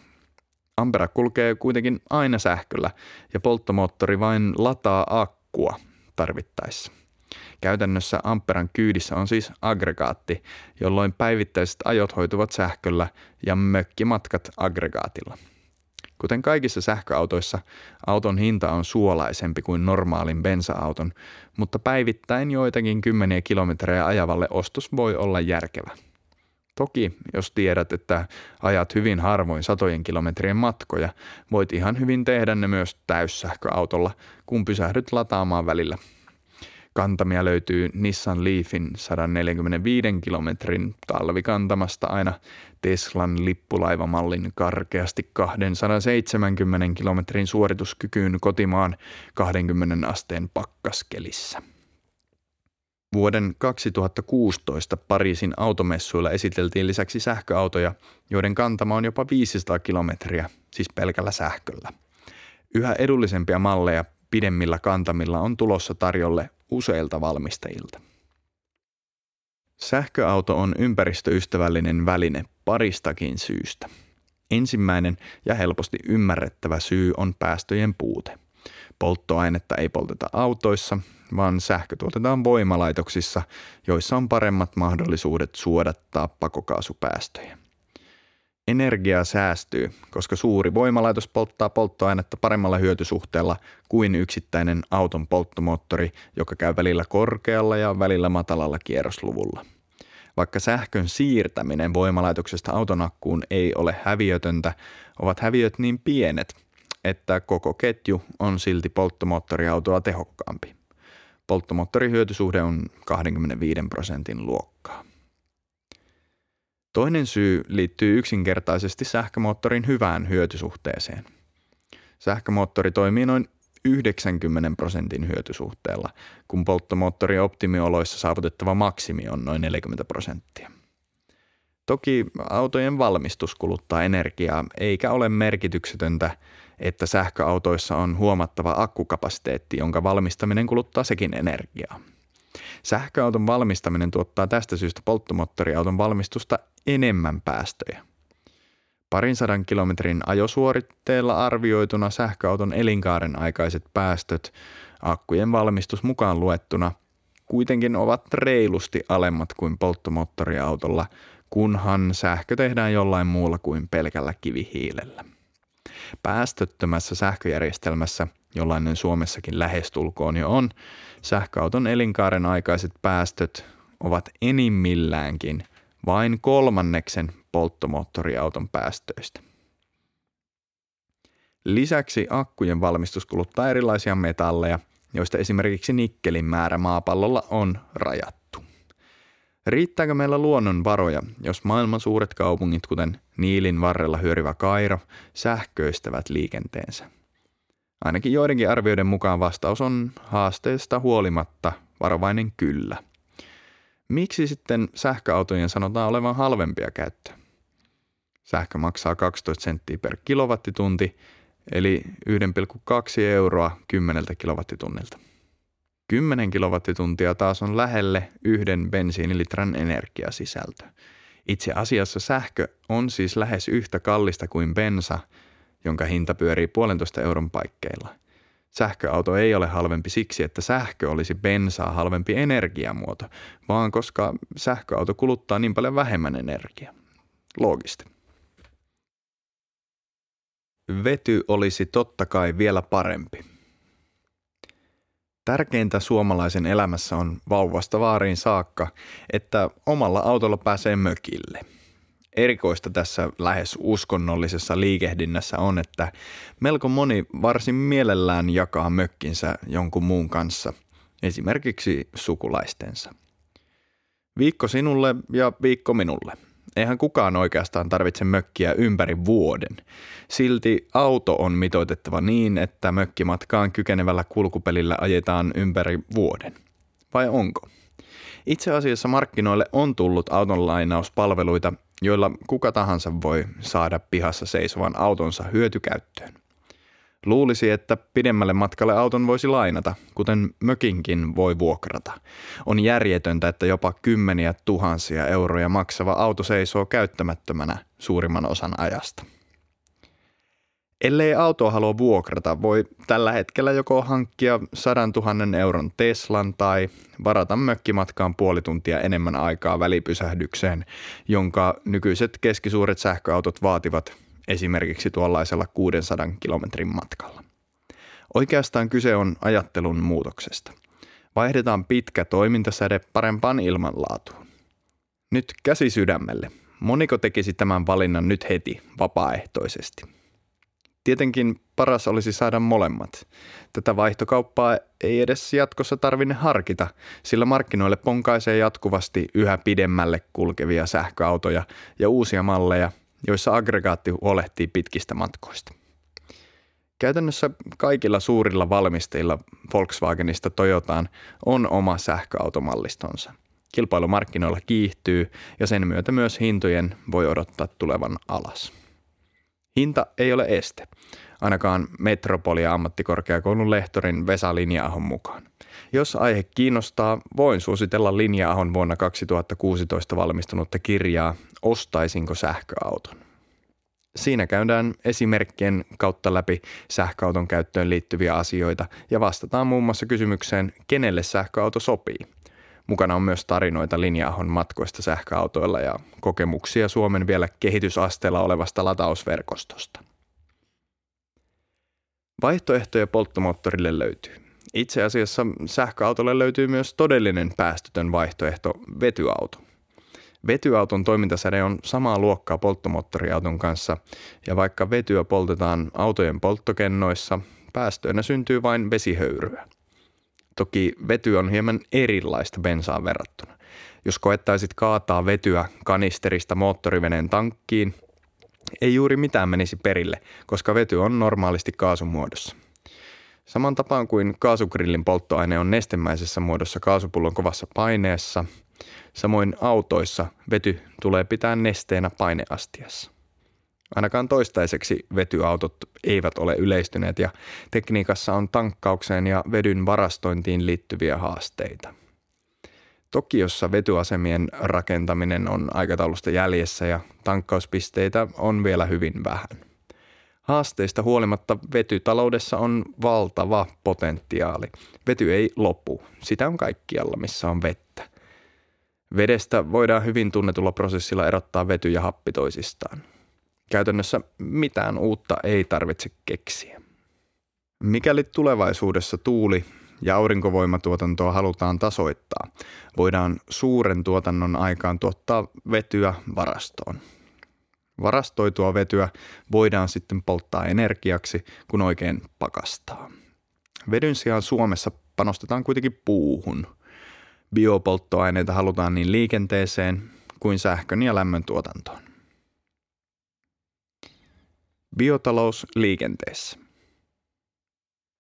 Ampera kulkee kuitenkin aina sähköllä ja polttomoottori vain lataa akkua tarvittaessa. Käytännössä Amperan kyydissä on siis aggregaatti, jolloin päivittäiset ajot hoituvat sähköllä ja mökkimatkat aggregaatilla. Kuten kaikissa sähköautoissa, auton hinta on suolaisempi kuin normaalin bensa-auton, mutta päivittäin joitakin kymmeniä kilometrejä ajavalle ostos voi olla järkevä. Toki, jos tiedät, että ajat hyvin harvoin satojen kilometrien matkoja, voit ihan hyvin tehdä ne myös täyssähköautolla, kun pysähdyt lataamaan välillä Kantamia löytyy Nissan Leafin 145 kilometrin talvikantamasta aina Teslan lippulaivamallin karkeasti 270 kilometrin suorituskykyyn kotimaan 20 asteen pakkaskelissä. Vuoden 2016 Pariisin automessuilla esiteltiin lisäksi sähköautoja, joiden kantama on jopa 500 kilometriä, siis pelkällä sähköllä. Yhä edullisempia malleja pidemmillä kantamilla on tulossa tarjolle useilta valmistajilta. Sähköauto on ympäristöystävällinen väline paristakin syystä. Ensimmäinen ja helposti ymmärrettävä syy on päästöjen puute. Polttoainetta ei polteta autoissa, vaan sähkö tuotetaan voimalaitoksissa, joissa on paremmat mahdollisuudet suodattaa pakokaasupäästöjä. Energiaa säästyy, koska suuri voimalaitos polttaa polttoainetta paremmalla hyötysuhteella kuin yksittäinen auton polttomoottori, joka käy välillä korkealla ja välillä matalalla kierrosluvulla. Vaikka sähkön siirtäminen voimalaitoksesta autonakkuun ei ole häviötöntä, ovat häviöt niin pienet, että koko ketju on silti polttomoottoriautoa tehokkaampi. Polttomoottorihyötysuhde on 25 prosentin luokkaa. Toinen syy liittyy yksinkertaisesti sähkömoottorin hyvään hyötysuhteeseen. Sähkömoottori toimii noin 90 prosentin hyötysuhteella, kun polttomoottorin optimioloissa saavutettava maksimi on noin 40 prosenttia. Toki autojen valmistus kuluttaa energiaa, eikä ole merkityksetöntä, että sähköautoissa on huomattava akkukapasiteetti, jonka valmistaminen kuluttaa sekin energiaa. Sähköauton valmistaminen tuottaa tästä syystä polttomoottoriauton valmistusta enemmän päästöjä. Parin sadan kilometrin ajosuoritteella arvioituna sähköauton elinkaaren aikaiset päästöt akkujen valmistus mukaan luettuna kuitenkin ovat reilusti alemmat kuin polttomoottoriautolla, kunhan sähkö tehdään jollain muulla kuin pelkällä kivihiilellä. Päästöttömässä sähköjärjestelmässä, jollainen Suomessakin lähestulkoon jo on, sähköauton elinkaaren aikaiset päästöt ovat enimmilläänkin vain kolmanneksen polttomoottoriauton päästöistä. Lisäksi akkujen valmistus kuluttaa erilaisia metalleja, joista esimerkiksi nikkelin määrä maapallolla on rajattu. Riittääkö meillä luonnonvaroja, jos maailman suuret kaupungit, kuten Niilin varrella hyörivä Kairo, sähköistävät liikenteensä? Ainakin joidenkin arvioiden mukaan vastaus on haasteesta huolimatta varovainen kyllä – Miksi sitten sähköautojen sanotaan olevan halvempia käyttöä? Sähkö maksaa 12 senttiä per kilowattitunti, eli 1,2 euroa 10 kilowattitunnilta. 10 kilowattituntia taas on lähelle yhden bensiinilitran energiasisältö. Itse asiassa sähkö on siis lähes yhtä kallista kuin bensa, jonka hinta pyörii puolentoista euron paikkeilla. Sähköauto ei ole halvempi siksi, että sähkö olisi bensaa halvempi energiamuoto, vaan koska sähköauto kuluttaa niin paljon vähemmän energiaa. Loogista. Vety olisi totta kai vielä parempi. Tärkeintä suomalaisen elämässä on vauvasta vaariin saakka, että omalla autolla pääsee mökille – erikoista tässä lähes uskonnollisessa liikehdinnässä on, että melko moni varsin mielellään jakaa mökkinsä jonkun muun kanssa, esimerkiksi sukulaistensa. Viikko sinulle ja viikko minulle. Eihän kukaan oikeastaan tarvitse mökkiä ympäri vuoden. Silti auto on mitoitettava niin, että mökkimatkaan kykenevällä kulkupelillä ajetaan ympäri vuoden. Vai onko? Itse asiassa markkinoille on tullut autonlainauspalveluita, joilla kuka tahansa voi saada pihassa seisovan autonsa hyötykäyttöön. Luulisi, että pidemmälle matkalle auton voisi lainata, kuten mökinkin voi vuokrata. On järjetöntä, että jopa kymmeniä tuhansia euroja maksava auto seisoo käyttämättömänä suurimman osan ajasta. Ellei autoa halua vuokrata, voi tällä hetkellä joko hankkia 100 000 euron Teslan tai varata mökkimatkaan puoli tuntia enemmän aikaa välipysähdykseen, jonka nykyiset keskisuuret sähköautot vaativat esimerkiksi tuollaisella 600 kilometrin matkalla. Oikeastaan kyse on ajattelun muutoksesta. Vaihdetaan pitkä toimintasäde parempaan ilmanlaatuun. Nyt käsi sydämelle. Moniko tekisi tämän valinnan nyt heti, vapaaehtoisesti? Tietenkin paras olisi saada molemmat. Tätä vaihtokauppaa ei edes jatkossa tarvinne harkita, sillä markkinoille ponkaisee jatkuvasti yhä pidemmälle kulkevia sähköautoja ja uusia malleja, joissa aggregaatti huolehtii pitkistä matkoista. Käytännössä kaikilla suurilla valmistajilla Volkswagenista Toyotaan on oma sähköautomallistonsa. Kilpailu markkinoilla kiihtyy ja sen myötä myös hintojen voi odottaa tulevan alas. Hinta ei ole este, ainakaan Metropolia ammattikorkeakoulun lehtorin Vesa Linjaahon mukaan. Jos aihe kiinnostaa, voin suositella Linjaahon vuonna 2016 valmistunutta kirjaa Ostaisinko sähköauton? Siinä käydään esimerkkien kautta läpi sähköauton käyttöön liittyviä asioita ja vastataan muun muassa kysymykseen, kenelle sähköauto sopii. Mukana on myös tarinoita linja matkoista sähköautoilla ja kokemuksia Suomen vielä kehitysasteella olevasta latausverkostosta. Vaihtoehtoja polttomoottorille löytyy. Itse asiassa sähköautolle löytyy myös todellinen päästötön vaihtoehto, vetyauto – Vetyauton toimintasäde on samaa luokkaa polttomoottoriauton kanssa ja vaikka vetyä poltetaan autojen polttokennoissa, päästöinä syntyy vain vesihöyryä. Toki vety on hieman erilaista bensaan verrattuna. Jos koettaisit kaataa vetyä kanisterista moottoriveneen tankkiin, ei juuri mitään menisi perille, koska vety on normaalisti kaasun muodossa. Saman tapaan kuin kaasugrillin polttoaine on nestemäisessä muodossa kaasupullon kovassa paineessa – Samoin autoissa vety tulee pitää nesteenä paineastiassa. Ainakaan toistaiseksi vetyautot eivät ole yleistyneet ja tekniikassa on tankkaukseen ja vedyn varastointiin liittyviä haasteita. Tokiossa vetyasemien rakentaminen on aikataulusta jäljessä ja tankkauspisteitä on vielä hyvin vähän. Haasteista huolimatta vetytaloudessa on valtava potentiaali. Vety ei lopu, sitä on kaikkialla missä on vettä. Vedestä voidaan hyvin tunnetulla prosessilla erottaa vety ja happi toisistaan. Käytännössä mitään uutta ei tarvitse keksiä. Mikäli tulevaisuudessa tuuli- ja aurinkovoimatuotantoa halutaan tasoittaa, voidaan suuren tuotannon aikaan tuottaa vetyä varastoon. Varastoitua vetyä voidaan sitten polttaa energiaksi, kun oikein pakastaa. Vedyn sijaan Suomessa panostetaan kuitenkin puuhun – Biopolttoaineita halutaan niin liikenteeseen kuin sähkön ja lämmön tuotantoon. Biotalous liikenteessä.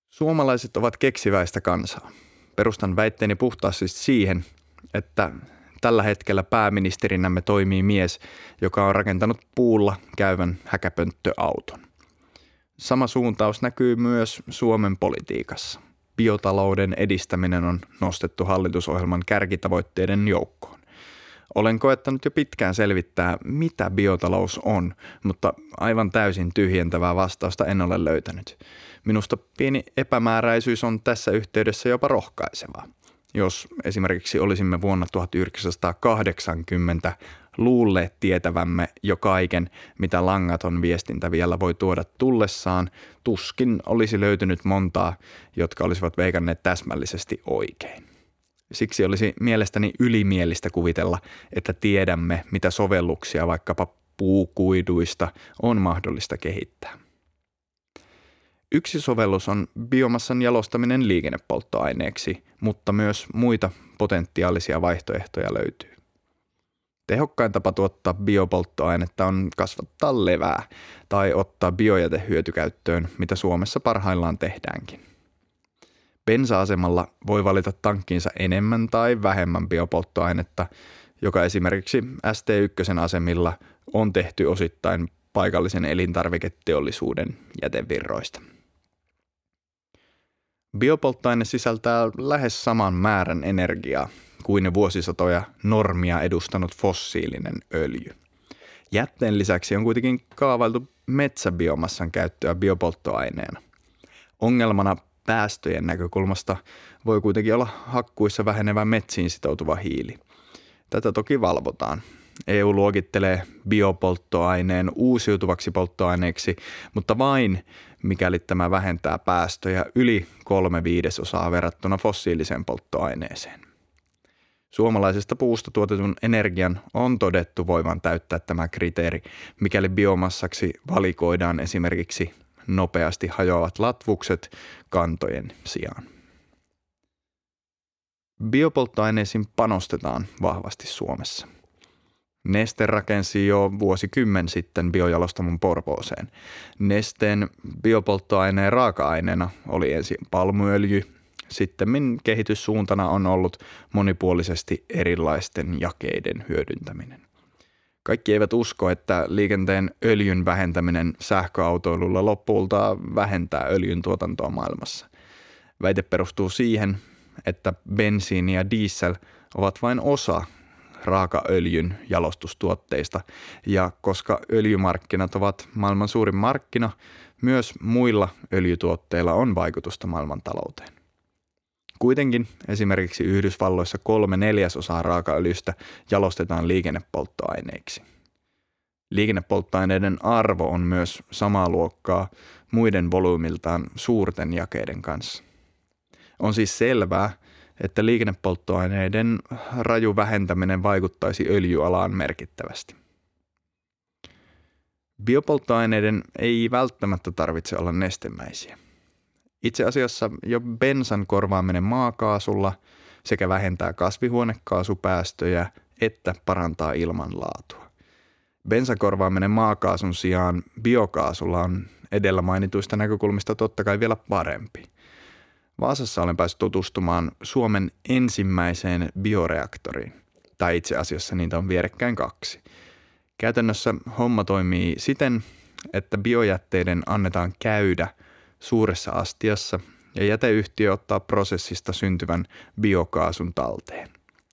Suomalaiset ovat keksiväistä kansaa. Perustan väitteeni puhtaasti siihen, että tällä hetkellä pääministerinämme toimii mies, joka on rakentanut puulla käyvän häkäpönttöauton. Sama suuntaus näkyy myös Suomen politiikassa – biotalouden edistäminen on nostettu hallitusohjelman kärkitavoitteiden joukkoon. Olen koettanut jo pitkään selvittää, mitä biotalous on, mutta aivan täysin tyhjentävää vastausta en ole löytänyt. Minusta pieni epämääräisyys on tässä yhteydessä jopa rohkaisevaa. Jos esimerkiksi olisimme vuonna 1980 luulleet tietävämme jo kaiken, mitä langaton viestintä vielä voi tuoda tullessaan, tuskin olisi löytynyt montaa, jotka olisivat veikanneet täsmällisesti oikein. Siksi olisi mielestäni ylimielistä kuvitella, että tiedämme, mitä sovelluksia vaikkapa puukuiduista on mahdollista kehittää. Yksi sovellus on biomassan jalostaminen liikennepolttoaineeksi, mutta myös muita potentiaalisia vaihtoehtoja löytyy. Tehokkain tapa tuottaa biopolttoainetta on kasvattaa levää tai ottaa biojäte hyötykäyttöön, mitä Suomessa parhaillaan tehdäänkin. Bensa-asemalla voi valita tankkiinsa enemmän tai vähemmän biopolttoainetta, joka esimerkiksi ST1 asemilla on tehty osittain paikallisen elintarviketeollisuuden jätevirroista. Biopolttoaine sisältää lähes saman määrän energiaa kuin vuosisatoja normia edustanut fossiilinen öljy. Jätteen lisäksi on kuitenkin kaavailtu metsäbiomassan käyttöä biopolttoaineena. Ongelmana päästöjen näkökulmasta voi kuitenkin olla hakkuissa vähenevä metsiin sitoutuva hiili. Tätä toki valvotaan. EU luokittelee biopolttoaineen uusiutuvaksi polttoaineeksi, mutta vain mikäli tämä vähentää päästöjä yli kolme viidesosaa verrattuna fossiiliseen polttoaineeseen. Suomalaisesta puusta tuotetun energian on todettu voivan täyttää tämä kriteeri, mikäli biomassaksi valikoidaan esimerkiksi nopeasti hajoavat latvukset kantojen sijaan. Biopolttoaineisiin panostetaan vahvasti Suomessa. Neste rakensi jo vuosikymmen sitten biojalostamon Porvooseen. Nesteen biopolttoaineen raaka-aineena oli ensin palmuöljy, sitten kehityssuuntana on ollut monipuolisesti erilaisten jakeiden hyödyntäminen. Kaikki eivät usko, että liikenteen öljyn vähentäminen sähköautoilulla lopulta vähentää öljyn tuotantoa maailmassa. Väite perustuu siihen, että bensiini ja diesel ovat vain osa raakaöljyn jalostustuotteista ja koska öljymarkkinat ovat maailman suurin markkina, myös muilla öljytuotteilla on vaikutusta maailmantalouteen. Kuitenkin esimerkiksi Yhdysvalloissa kolme neljäsosaa raakaöljystä jalostetaan liikennepolttoaineiksi. Liikennepolttoaineiden arvo on myös samaa luokkaa muiden volyymiltaan suurten jakeiden kanssa. On siis selvää, että liikennepolttoaineiden raju vähentäminen vaikuttaisi öljyalaan merkittävästi. Biopolttoaineiden ei välttämättä tarvitse olla nestemäisiä. Itse asiassa jo bensan korvaaminen maakaasulla sekä vähentää kasvihuonekaasupäästöjä että parantaa ilmanlaatua. Bensan korvaaminen maakaasun sijaan biokaasulla on edellä mainituista näkökulmista totta kai vielä parempi. Vaasassa olen päässyt tutustumaan Suomen ensimmäiseen bioreaktoriin, tai itse asiassa niitä on vierekkäin kaksi. Käytännössä homma toimii siten, että biojätteiden annetaan käydä – suuressa astiassa ja jäteyhtiö ottaa prosessista syntyvän biokaasun talteen.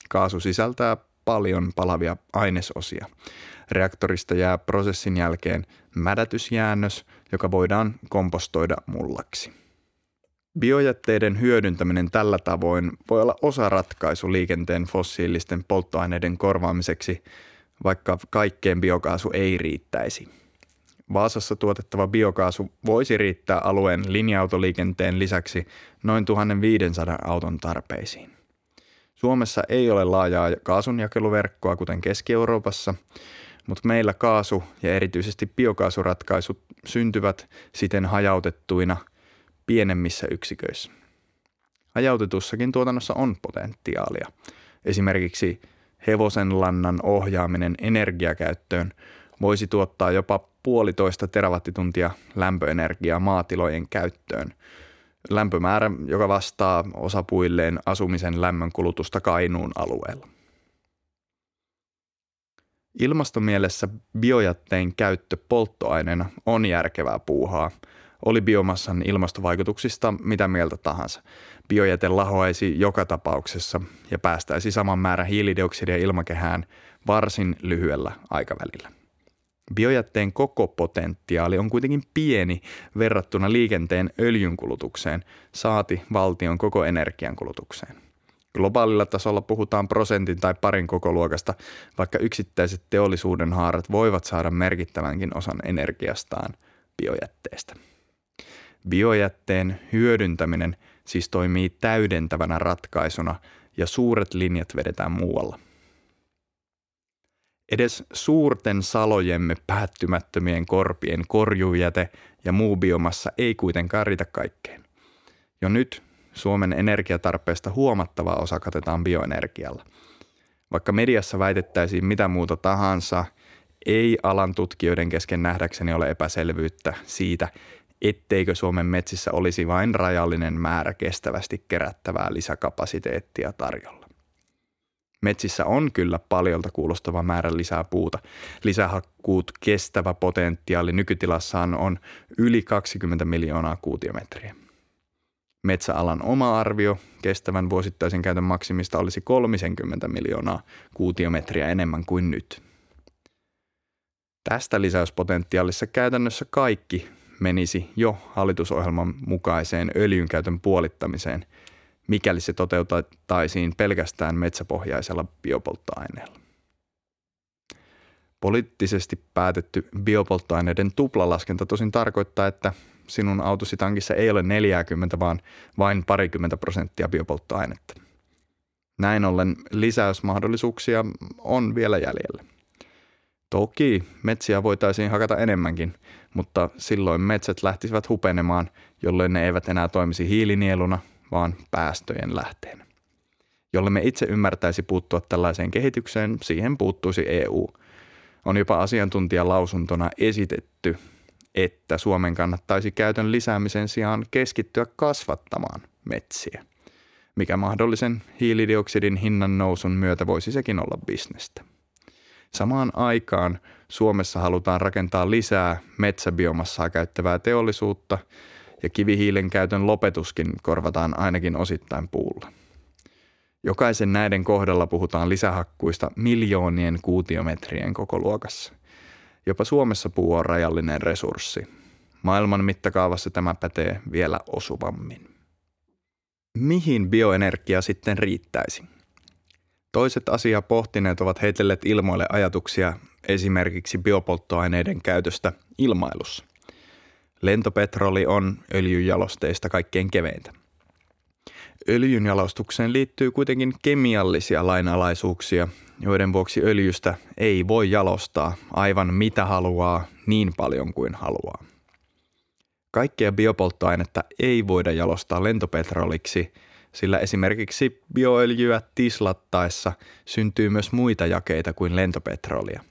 Kaasu sisältää paljon palavia ainesosia. Reaktorista jää prosessin jälkeen mädätysjäännös, joka voidaan kompostoida mullaksi. Biojätteiden hyödyntäminen tällä tavoin voi olla osa ratkaisu liikenteen fossiilisten polttoaineiden korvaamiseksi, vaikka kaikkeen biokaasu ei riittäisi. Vaasassa tuotettava biokaasu voisi riittää alueen linja-autoliikenteen lisäksi noin 1500 auton tarpeisiin. Suomessa ei ole laajaa kaasunjakeluverkkoa kuten Keski-Euroopassa, mutta meillä kaasu ja erityisesti biokaasuratkaisut syntyvät siten hajautettuina pienemmissä yksiköissä. Hajautetussakin tuotannossa on potentiaalia. Esimerkiksi hevosenlannan ohjaaminen energiakäyttöön voisi tuottaa jopa puolitoista terawattituntia lämpöenergiaa maatilojen käyttöön. Lämpömäärä, joka vastaa osapuilleen asumisen lämmön kulutusta Kainuun alueella. Ilmastomielessä biojätteen käyttö polttoaineena on järkevää puuhaa. Oli biomassan ilmastovaikutuksista mitä mieltä tahansa. Biojäte lahoaisi joka tapauksessa ja päästäisi saman määrän hiilidioksidia ilmakehään varsin lyhyellä aikavälillä. Biojätteen koko potentiaali on kuitenkin pieni verrattuna liikenteen öljynkulutukseen, saati valtion koko energiankulutukseen. Globaalilla tasolla puhutaan prosentin tai parin kokoluokasta, vaikka yksittäiset teollisuuden haarat voivat saada merkittävänkin osan energiastaan biojätteestä. Biojätteen hyödyntäminen siis toimii täydentävänä ratkaisuna ja suuret linjat vedetään muualla. Edes suurten salojemme päättymättömien korpien korjujäte ja muu biomassa ei kuitenkaan riitä kaikkeen. Jo nyt Suomen energiatarpeesta huomattava osa katetaan bioenergialla. Vaikka mediassa väitettäisiin mitä muuta tahansa, ei alan tutkijoiden kesken nähdäkseni ole epäselvyyttä siitä, etteikö Suomen metsissä olisi vain rajallinen määrä kestävästi kerättävää lisäkapasiteettia tarjolla. Metsissä on kyllä paljolta kuulostava määrä lisää puuta. Lisähakkuut kestävä potentiaali nykytilassaan on yli 20 miljoonaa kuutiometriä. Metsäalan oma arvio kestävän vuosittaisen käytön maksimista olisi 30 miljoonaa kuutiometriä enemmän kuin nyt. Tästä lisäyspotentiaalissa käytännössä kaikki menisi jo hallitusohjelman mukaiseen öljyn käytön puolittamiseen, mikäli se toteutettaisiin pelkästään metsäpohjaisella biopolttoaineella. Poliittisesti päätetty biopolttoaineiden tuplalaskenta tosin tarkoittaa, että sinun autosi tankissa ei ole 40, vaan vain parikymmentä prosenttia biopolttoainetta. Näin ollen lisäysmahdollisuuksia on vielä jäljellä. Toki metsiä voitaisiin hakata enemmänkin, mutta silloin metsät lähtisivät hupenemaan, jolloin ne eivät enää toimisi hiilinieluna, vaan päästöjen lähteenä. Jolle me itse ymmärtäisi puuttua tällaiseen kehitykseen, siihen puuttuisi EU. On jopa asiantuntijalausuntona esitetty, että Suomen kannattaisi käytön lisäämisen sijaan keskittyä kasvattamaan metsiä, mikä mahdollisen hiilidioksidin hinnan nousun myötä voisi sekin olla bisnestä. Samaan aikaan Suomessa halutaan rakentaa lisää metsäbiomassaa käyttävää teollisuutta ja kivihiilen käytön lopetuskin korvataan ainakin osittain puulla. Jokaisen näiden kohdalla puhutaan lisähakkuista miljoonien kuutiometrien koko luokassa. Jopa Suomessa puu on rajallinen resurssi. Maailman mittakaavassa tämä pätee vielä osuvammin. Mihin bioenergia sitten riittäisi? Toiset asiaa pohtineet ovat heitelleet ilmoille ajatuksia esimerkiksi biopolttoaineiden käytöstä ilmailussa. Lentopetroli on öljyjalosteista kaikkein keveintä. Öljyn jalostukseen liittyy kuitenkin kemiallisia lainalaisuuksia, joiden vuoksi öljystä ei voi jalostaa aivan mitä haluaa niin paljon kuin haluaa. Kaikkea biopolttoainetta ei voida jalostaa lentopetroliksi, sillä esimerkiksi bioöljyä tislattaessa syntyy myös muita jakeita kuin lentopetrolia.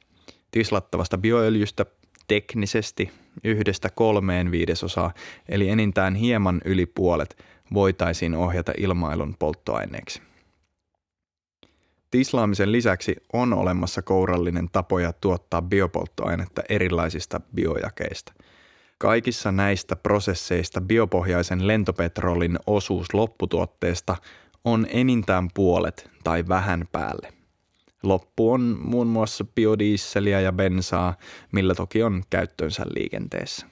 Tislattavasta bioöljystä teknisesti yhdestä kolmeen viidesosaa, eli enintään hieman yli puolet, voitaisiin ohjata ilmailun polttoaineeksi. Tislaamisen lisäksi on olemassa kourallinen tapoja tuottaa biopolttoainetta erilaisista biojakeista. Kaikissa näistä prosesseista biopohjaisen lentopetrolin osuus lopputuotteesta on enintään puolet tai vähän päälle. Loppu on muun muassa biodiisseliä ja bensaa, millä toki on käyttöönsä liikenteessä.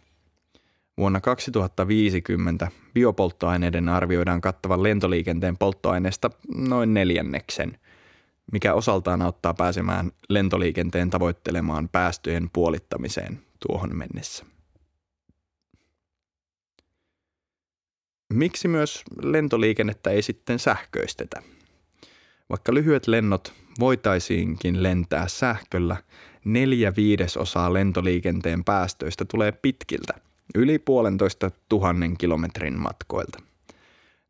Vuonna 2050 biopolttoaineiden arvioidaan kattavan lentoliikenteen polttoaineesta noin neljänneksen, mikä osaltaan auttaa pääsemään lentoliikenteen tavoittelemaan päästöjen puolittamiseen tuohon mennessä. Miksi myös lentoliikennettä ei sitten sähköistetä? Vaikka lyhyet lennot voitaisiinkin lentää sähköllä, neljä viidesosaa lentoliikenteen päästöistä tulee pitkiltä, yli puolentoista tuhannen kilometrin matkoilta.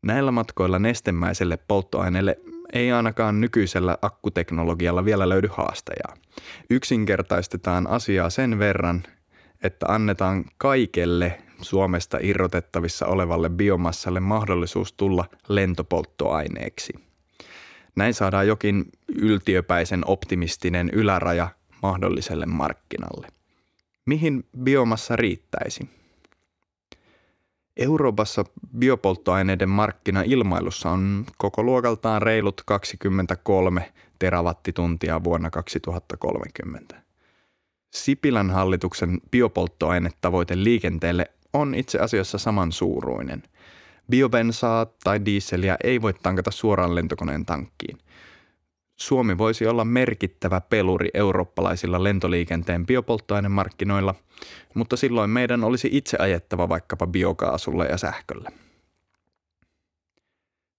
Näillä matkoilla nestemäiselle polttoaineelle ei ainakaan nykyisellä akkuteknologialla vielä löydy haastajaa. Yksinkertaistetaan asiaa sen verran, että annetaan kaikelle Suomesta irrotettavissa olevalle biomassalle mahdollisuus tulla lentopolttoaineeksi. Näin saadaan jokin yltiöpäisen optimistinen yläraja mahdolliselle markkinalle. Mihin biomassa riittäisi? Euroopassa biopolttoaineiden markkina ilmailussa on koko luokaltaan reilut 23 terawattituntia vuonna 2030. Sipilän hallituksen biopolttoainetavoite liikenteelle on itse asiassa samansuuruinen. Biobensaa tai diisseliä ei voi tankata suoraan lentokoneen tankkiin. Suomi voisi olla merkittävä peluri eurooppalaisilla lentoliikenteen biopolttoainemarkkinoilla, mutta silloin meidän olisi itse ajettava vaikkapa biokaasulla ja sähköllä.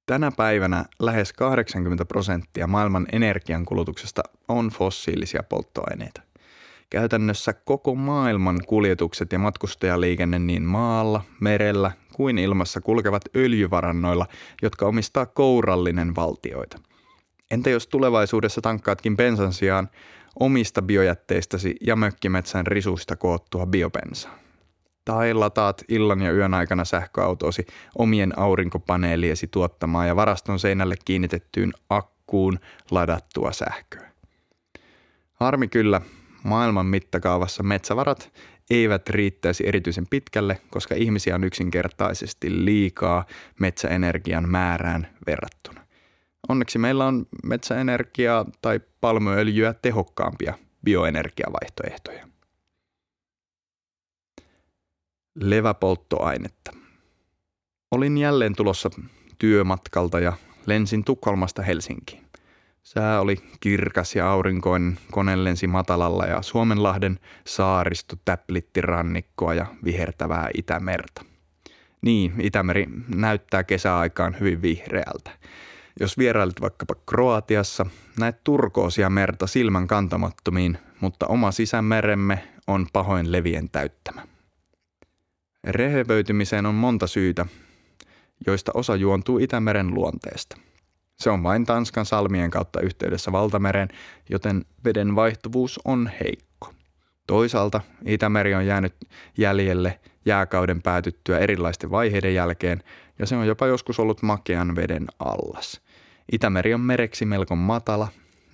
Tänä päivänä lähes 80 prosenttia maailman energiankulutuksesta on fossiilisia polttoaineita. Käytännössä koko maailman kuljetukset ja matkustajaliikenne niin maalla, merellä kuin ilmassa kulkevat öljyvarannoilla, jotka omistaa kourallinen valtioita. Entä jos tulevaisuudessa tankkaatkin bensan sijaan omista biojätteistäsi ja mökkimetsän risuista koottua biobensaa? Tai lataat illan ja yön aikana sähköautosi omien aurinkopaneeliesi tuottamaan ja varaston seinälle kiinnitettyyn akkuun ladattua sähköä. Harmi kyllä, maailman mittakaavassa metsävarat eivät riittäisi erityisen pitkälle, koska ihmisiä on yksinkertaisesti liikaa metsäenergian määrään verrattuna. Onneksi meillä on metsäenergiaa tai palmuöljyä tehokkaampia bioenergiavaihtoehtoja. Leväpolttoainetta. Olin jälleen tulossa työmatkalta ja lensin Tukholmasta Helsinkiin. Sää oli kirkas ja aurinkoinen, kone lensi matalalla ja Suomenlahden saaristo täplitti rannikkoa ja vihertävää Itämerta. Niin, Itämeri näyttää kesäaikaan hyvin vihreältä. Jos vierailet vaikkapa Kroatiassa, näet turkoosia merta silmän kantamattomiin, mutta oma sisämeremme on pahoin levien täyttämä. Rehevöitymiseen on monta syytä, joista osa juontuu Itämeren luonteesta. Se on vain Tanskan salmien kautta yhteydessä valtamereen, joten veden vaihtuvuus on heikko. Toisaalta Itämeri on jäänyt jäljelle jääkauden päätyttyä erilaisten vaiheiden jälkeen, ja se on jopa joskus ollut makean veden allas. Itämeri on mereksi melko matala,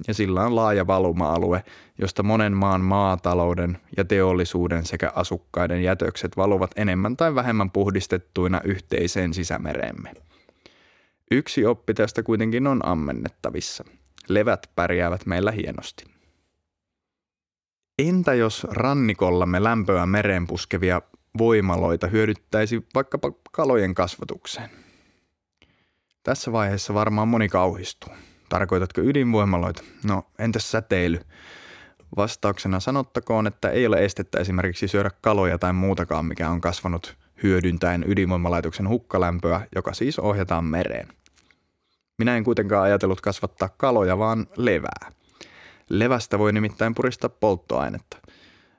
ja sillä on laaja valuma-alue, josta monen maan maatalouden ja teollisuuden sekä asukkaiden jätökset valuvat enemmän tai vähemmän puhdistettuina yhteiseen sisämereemme. Yksi oppi tästä kuitenkin on ammennettavissa. Levät pärjäävät meillä hienosti. Entä jos rannikollamme lämpöä mereen puskevia voimaloita hyödyttäisi vaikkapa kalojen kasvatukseen? Tässä vaiheessa varmaan moni kauhistuu. Tarkoitatko ydinvoimaloita? No, entäs säteily? Vastauksena sanottakoon, että ei ole estettä esimerkiksi syödä kaloja tai muutakaan, mikä on kasvanut hyödyntäen ydinvoimalaitoksen hukkalämpöä, joka siis ohjataan mereen. Minä en kuitenkaan ajatellut kasvattaa kaloja, vaan levää. Levästä voi nimittäin puristaa polttoainetta.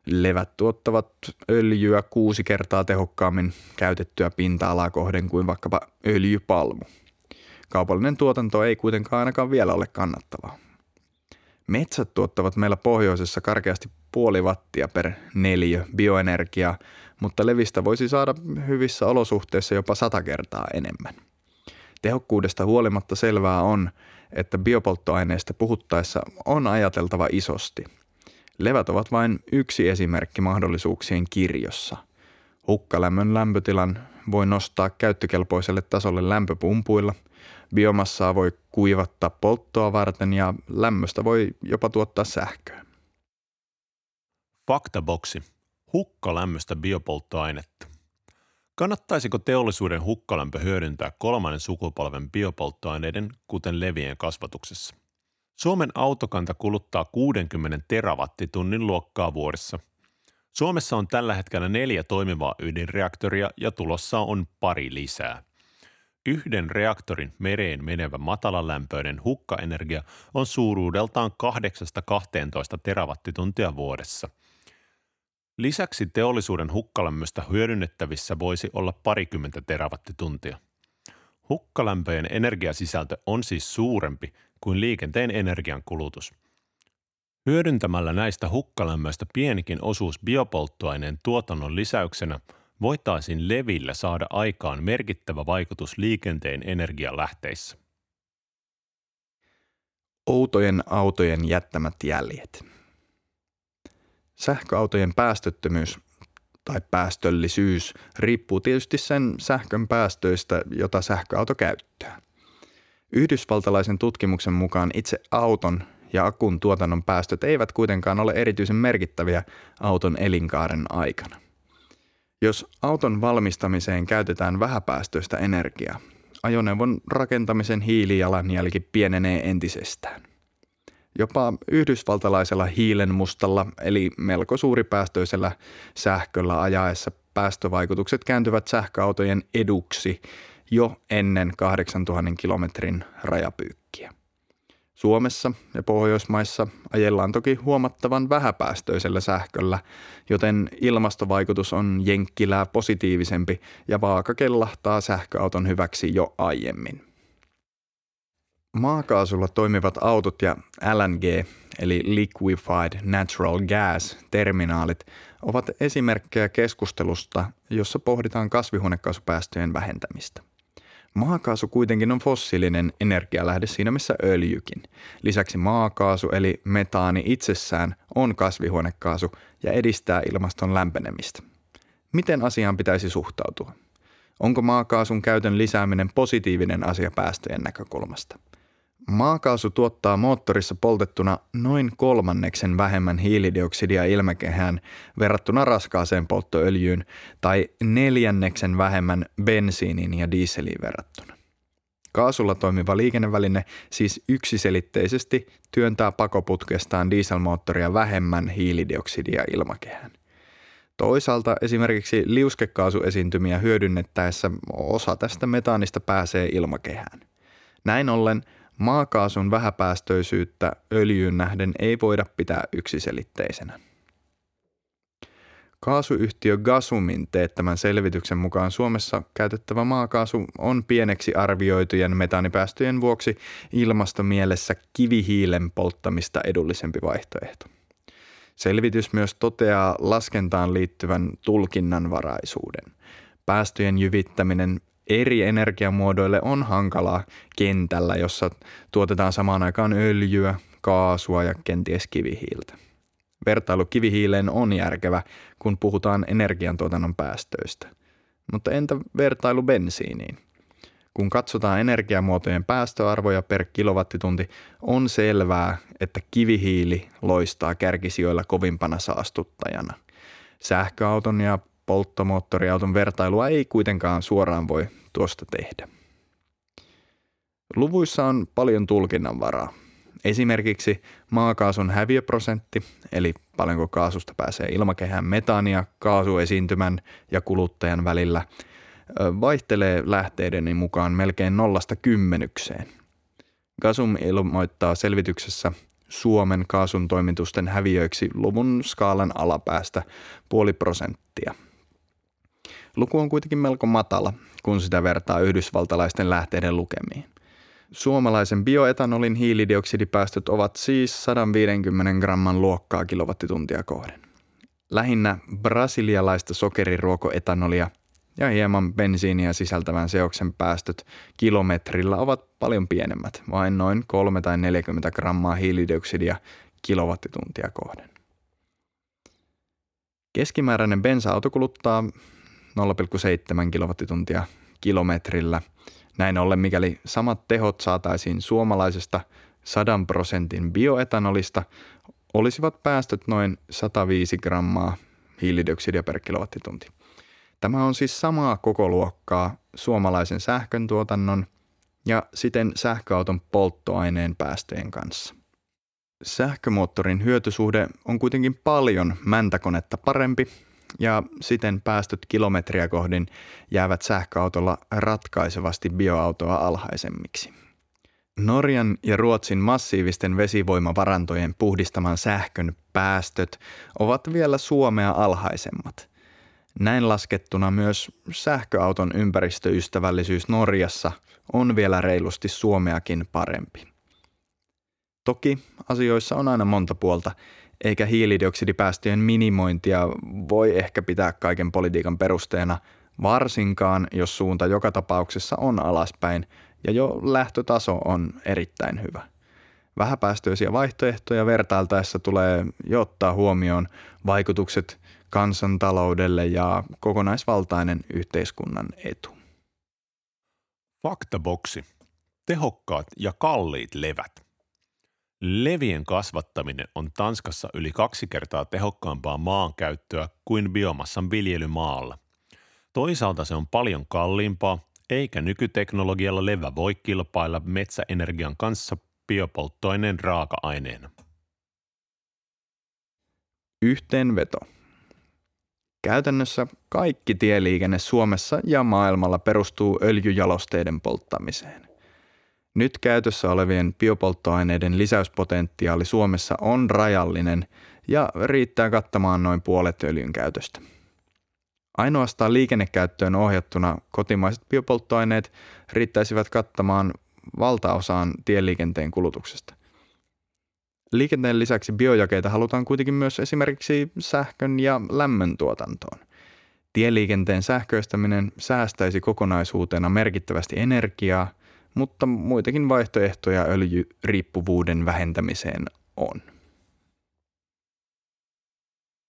Levät tuottavat öljyä kuusi kertaa tehokkaammin käytettyä pinta-alaa kohden kuin vaikkapa öljypalmu. Kaupallinen tuotanto ei kuitenkaan ainakaan vielä ole kannattavaa. Metsät tuottavat meillä pohjoisessa karkeasti puoli wattia per neliö bioenergiaa, mutta levistä voisi saada hyvissä olosuhteissa jopa sata kertaa enemmän. Tehokkuudesta huolimatta selvää on, että biopolttoaineista puhuttaessa on ajateltava isosti. Levät ovat vain yksi esimerkki mahdollisuuksien kirjossa. Hukkalämmön lämpötilan voi nostaa käyttökelpoiselle tasolle lämpöpumpuilla, biomassaa voi kuivattaa polttoa varten ja lämmöstä voi jopa tuottaa sähköä. Faktaboksi. Hukkalämmöstä biopolttoainetta. Kannattaisiko teollisuuden hukkalämpö hyödyntää kolmannen sukupolven biopolttoaineiden, kuten levien kasvatuksessa? Suomen autokanta kuluttaa 60 terawattitunnin luokkaa vuodessa. Suomessa on tällä hetkellä neljä toimivaa ydinreaktoria ja tulossa on pari lisää. Yhden reaktorin mereen menevä matalalämpöinen hukkaenergia on suuruudeltaan 8-12 terawattituntia vuodessa – Lisäksi teollisuuden hukkalämmöstä hyödynnettävissä voisi olla parikymmentä terawattituntia. Hukkalämpöjen energiasisältö on siis suurempi kuin liikenteen energiankulutus. Hyödyntämällä näistä hukkalämmöistä pienikin osuus biopolttoaineen tuotannon lisäyksenä voitaisiin levillä saada aikaan merkittävä vaikutus liikenteen energialähteissä. Outojen autojen jättämät jäljet – Sähköautojen päästöttömyys tai päästöllisyys riippuu tietysti sen sähkön päästöistä, jota sähköauto käyttää. Yhdysvaltalaisen tutkimuksen mukaan itse auton ja akun tuotannon päästöt eivät kuitenkaan ole erityisen merkittäviä auton elinkaaren aikana. Jos auton valmistamiseen käytetään vähäpäästöistä energiaa, ajoneuvon rakentamisen hiilijalanjälki pienenee entisestään. Jopa yhdysvaltalaisella hiilenmustalla eli melko suuripäästöisellä sähköllä ajaessa päästövaikutukset kääntyvät sähköautojen eduksi jo ennen 8000 kilometrin rajapyykkiä. Suomessa ja Pohjoismaissa ajellaan toki huomattavan vähäpäästöisellä sähköllä, joten ilmastovaikutus on jenkkilää positiivisempi ja vaaka kellahtaa sähköauton hyväksi jo aiemmin. Maakaasulla toimivat autot ja LNG eli Liquefied Natural Gas terminaalit ovat esimerkkejä keskustelusta, jossa pohditaan kasvihuonekaasupäästöjen vähentämistä. Maakaasu kuitenkin on fossiilinen energialähde siinä missä öljykin. Lisäksi maakaasu eli metaani itsessään on kasvihuonekaasu ja edistää ilmaston lämpenemistä. Miten asiaan pitäisi suhtautua? Onko maakaasun käytön lisääminen positiivinen asia päästöjen näkökulmasta – Maakaasu tuottaa moottorissa poltettuna noin kolmanneksen vähemmän hiilidioksidia ilmakehään verrattuna raskaaseen polttoöljyyn tai neljänneksen vähemmän bensiiniin ja dieseliin verrattuna. Kaasulla toimiva liikenneväline siis yksiselitteisesti työntää pakoputkestaan dieselmoottoria vähemmän hiilidioksidia ilmakehään. Toisaalta esimerkiksi liuskekaasuesiintymiä hyödynnettäessä osa tästä metaanista pääsee ilmakehään. Näin ollen maakaasun vähäpäästöisyyttä öljyyn nähden ei voida pitää yksiselitteisenä. Kaasuyhtiö Gasumin teettämän selvityksen mukaan Suomessa käytettävä maakaasu on pieneksi arvioitujen metaanipäästöjen vuoksi ilmastomielessä kivihiilen polttamista edullisempi vaihtoehto. Selvitys myös toteaa laskentaan liittyvän tulkinnanvaraisuuden. Päästöjen jyvittäminen eri energiamuodoille on hankalaa kentällä, jossa tuotetaan samaan aikaan öljyä, kaasua ja kenties kivihiiltä. Vertailu kivihiileen on järkevä, kun puhutaan energiantuotannon päästöistä. Mutta entä vertailu bensiiniin? Kun katsotaan energiamuotojen päästöarvoja per kilowattitunti, on selvää, että kivihiili loistaa kärkisijoilla kovimpana saastuttajana. Sähköauton ja polttomoottoriauton vertailua ei kuitenkaan suoraan voi tuosta tehdä. Luvuissa on paljon tulkinnanvaraa. Esimerkiksi maakaasun häviöprosentti, eli paljonko kaasusta pääsee ilmakehään metaania kaasuesiintymän ja kuluttajan välillä, vaihtelee lähteideni mukaan melkein nollasta kymmenykseen. Gasum ilmoittaa selvityksessä Suomen kaasun toimitusten häviöiksi luvun skaalan alapäästä puoli prosenttia. Luku on kuitenkin melko matala, kun sitä vertaa yhdysvaltalaisten lähteiden lukemiin. Suomalaisen bioetanolin hiilidioksidipäästöt ovat siis 150 gramman luokkaa kilowattituntia kohden. Lähinnä brasilialaista sokeriruokoetanolia ja hieman bensiiniä sisältävän seoksen päästöt kilometrillä ovat paljon pienemmät, vain noin 3 tai 40 grammaa hiilidioksidia kilowattituntia kohden. Keskimääräinen bensa-auto kuluttaa 0,7 kilowattituntia kilometrillä – näin ollen, mikäli samat tehot saataisiin suomalaisesta 100 prosentin bioetanolista, olisivat päästöt noin 105 grammaa hiilidioksidia per kilowattitunti. Tämä on siis samaa koko luokkaa suomalaisen sähkön tuotannon ja siten sähköauton polttoaineen päästöjen kanssa. Sähkömoottorin hyötysuhde on kuitenkin paljon mäntäkonetta parempi ja siten päästöt kilometriä kohdin jäävät sähköautolla ratkaisevasti bioautoa alhaisemmiksi. Norjan ja Ruotsin massiivisten vesivoimavarantojen puhdistaman sähkön päästöt ovat vielä Suomea alhaisemmat. Näin laskettuna myös sähköauton ympäristöystävällisyys Norjassa on vielä reilusti Suomeakin parempi. Toki asioissa on aina monta puolta, eikä hiilidioksidipäästöjen minimointia voi ehkä pitää kaiken politiikan perusteena, varsinkaan jos suunta joka tapauksessa on alaspäin ja jo lähtötaso on erittäin hyvä. Vähäpäästöisiä vaihtoehtoja vertailtaessa tulee jo ottaa huomioon vaikutukset kansantaloudelle ja kokonaisvaltainen yhteiskunnan etu. Faktaboksi. Tehokkaat ja kalliit levät. Levien kasvattaminen on Tanskassa yli kaksi kertaa tehokkaampaa maankäyttöä kuin biomassan viljely maalla. Toisaalta se on paljon kalliimpaa, eikä nykyteknologialla levä voi kilpailla metsäenergian kanssa biopolttoaineen raaka-aineena. Yhteenveto. Käytännössä kaikki tieliikenne Suomessa ja maailmalla perustuu öljyjalosteiden polttamiseen. Nyt käytössä olevien biopolttoaineiden lisäyspotentiaali Suomessa on rajallinen ja riittää kattamaan noin puolet öljyn käytöstä. Ainoastaan liikennekäyttöön ohjattuna kotimaiset biopolttoaineet riittäisivät kattamaan valtaosaan tieliikenteen kulutuksesta. Liikenteen lisäksi biojakeita halutaan kuitenkin myös esimerkiksi sähkön ja lämmön tuotantoon. Tieliikenteen sähköistäminen säästäisi kokonaisuutena merkittävästi energiaa – mutta muitakin vaihtoehtoja öljyriippuvuuden vähentämiseen on.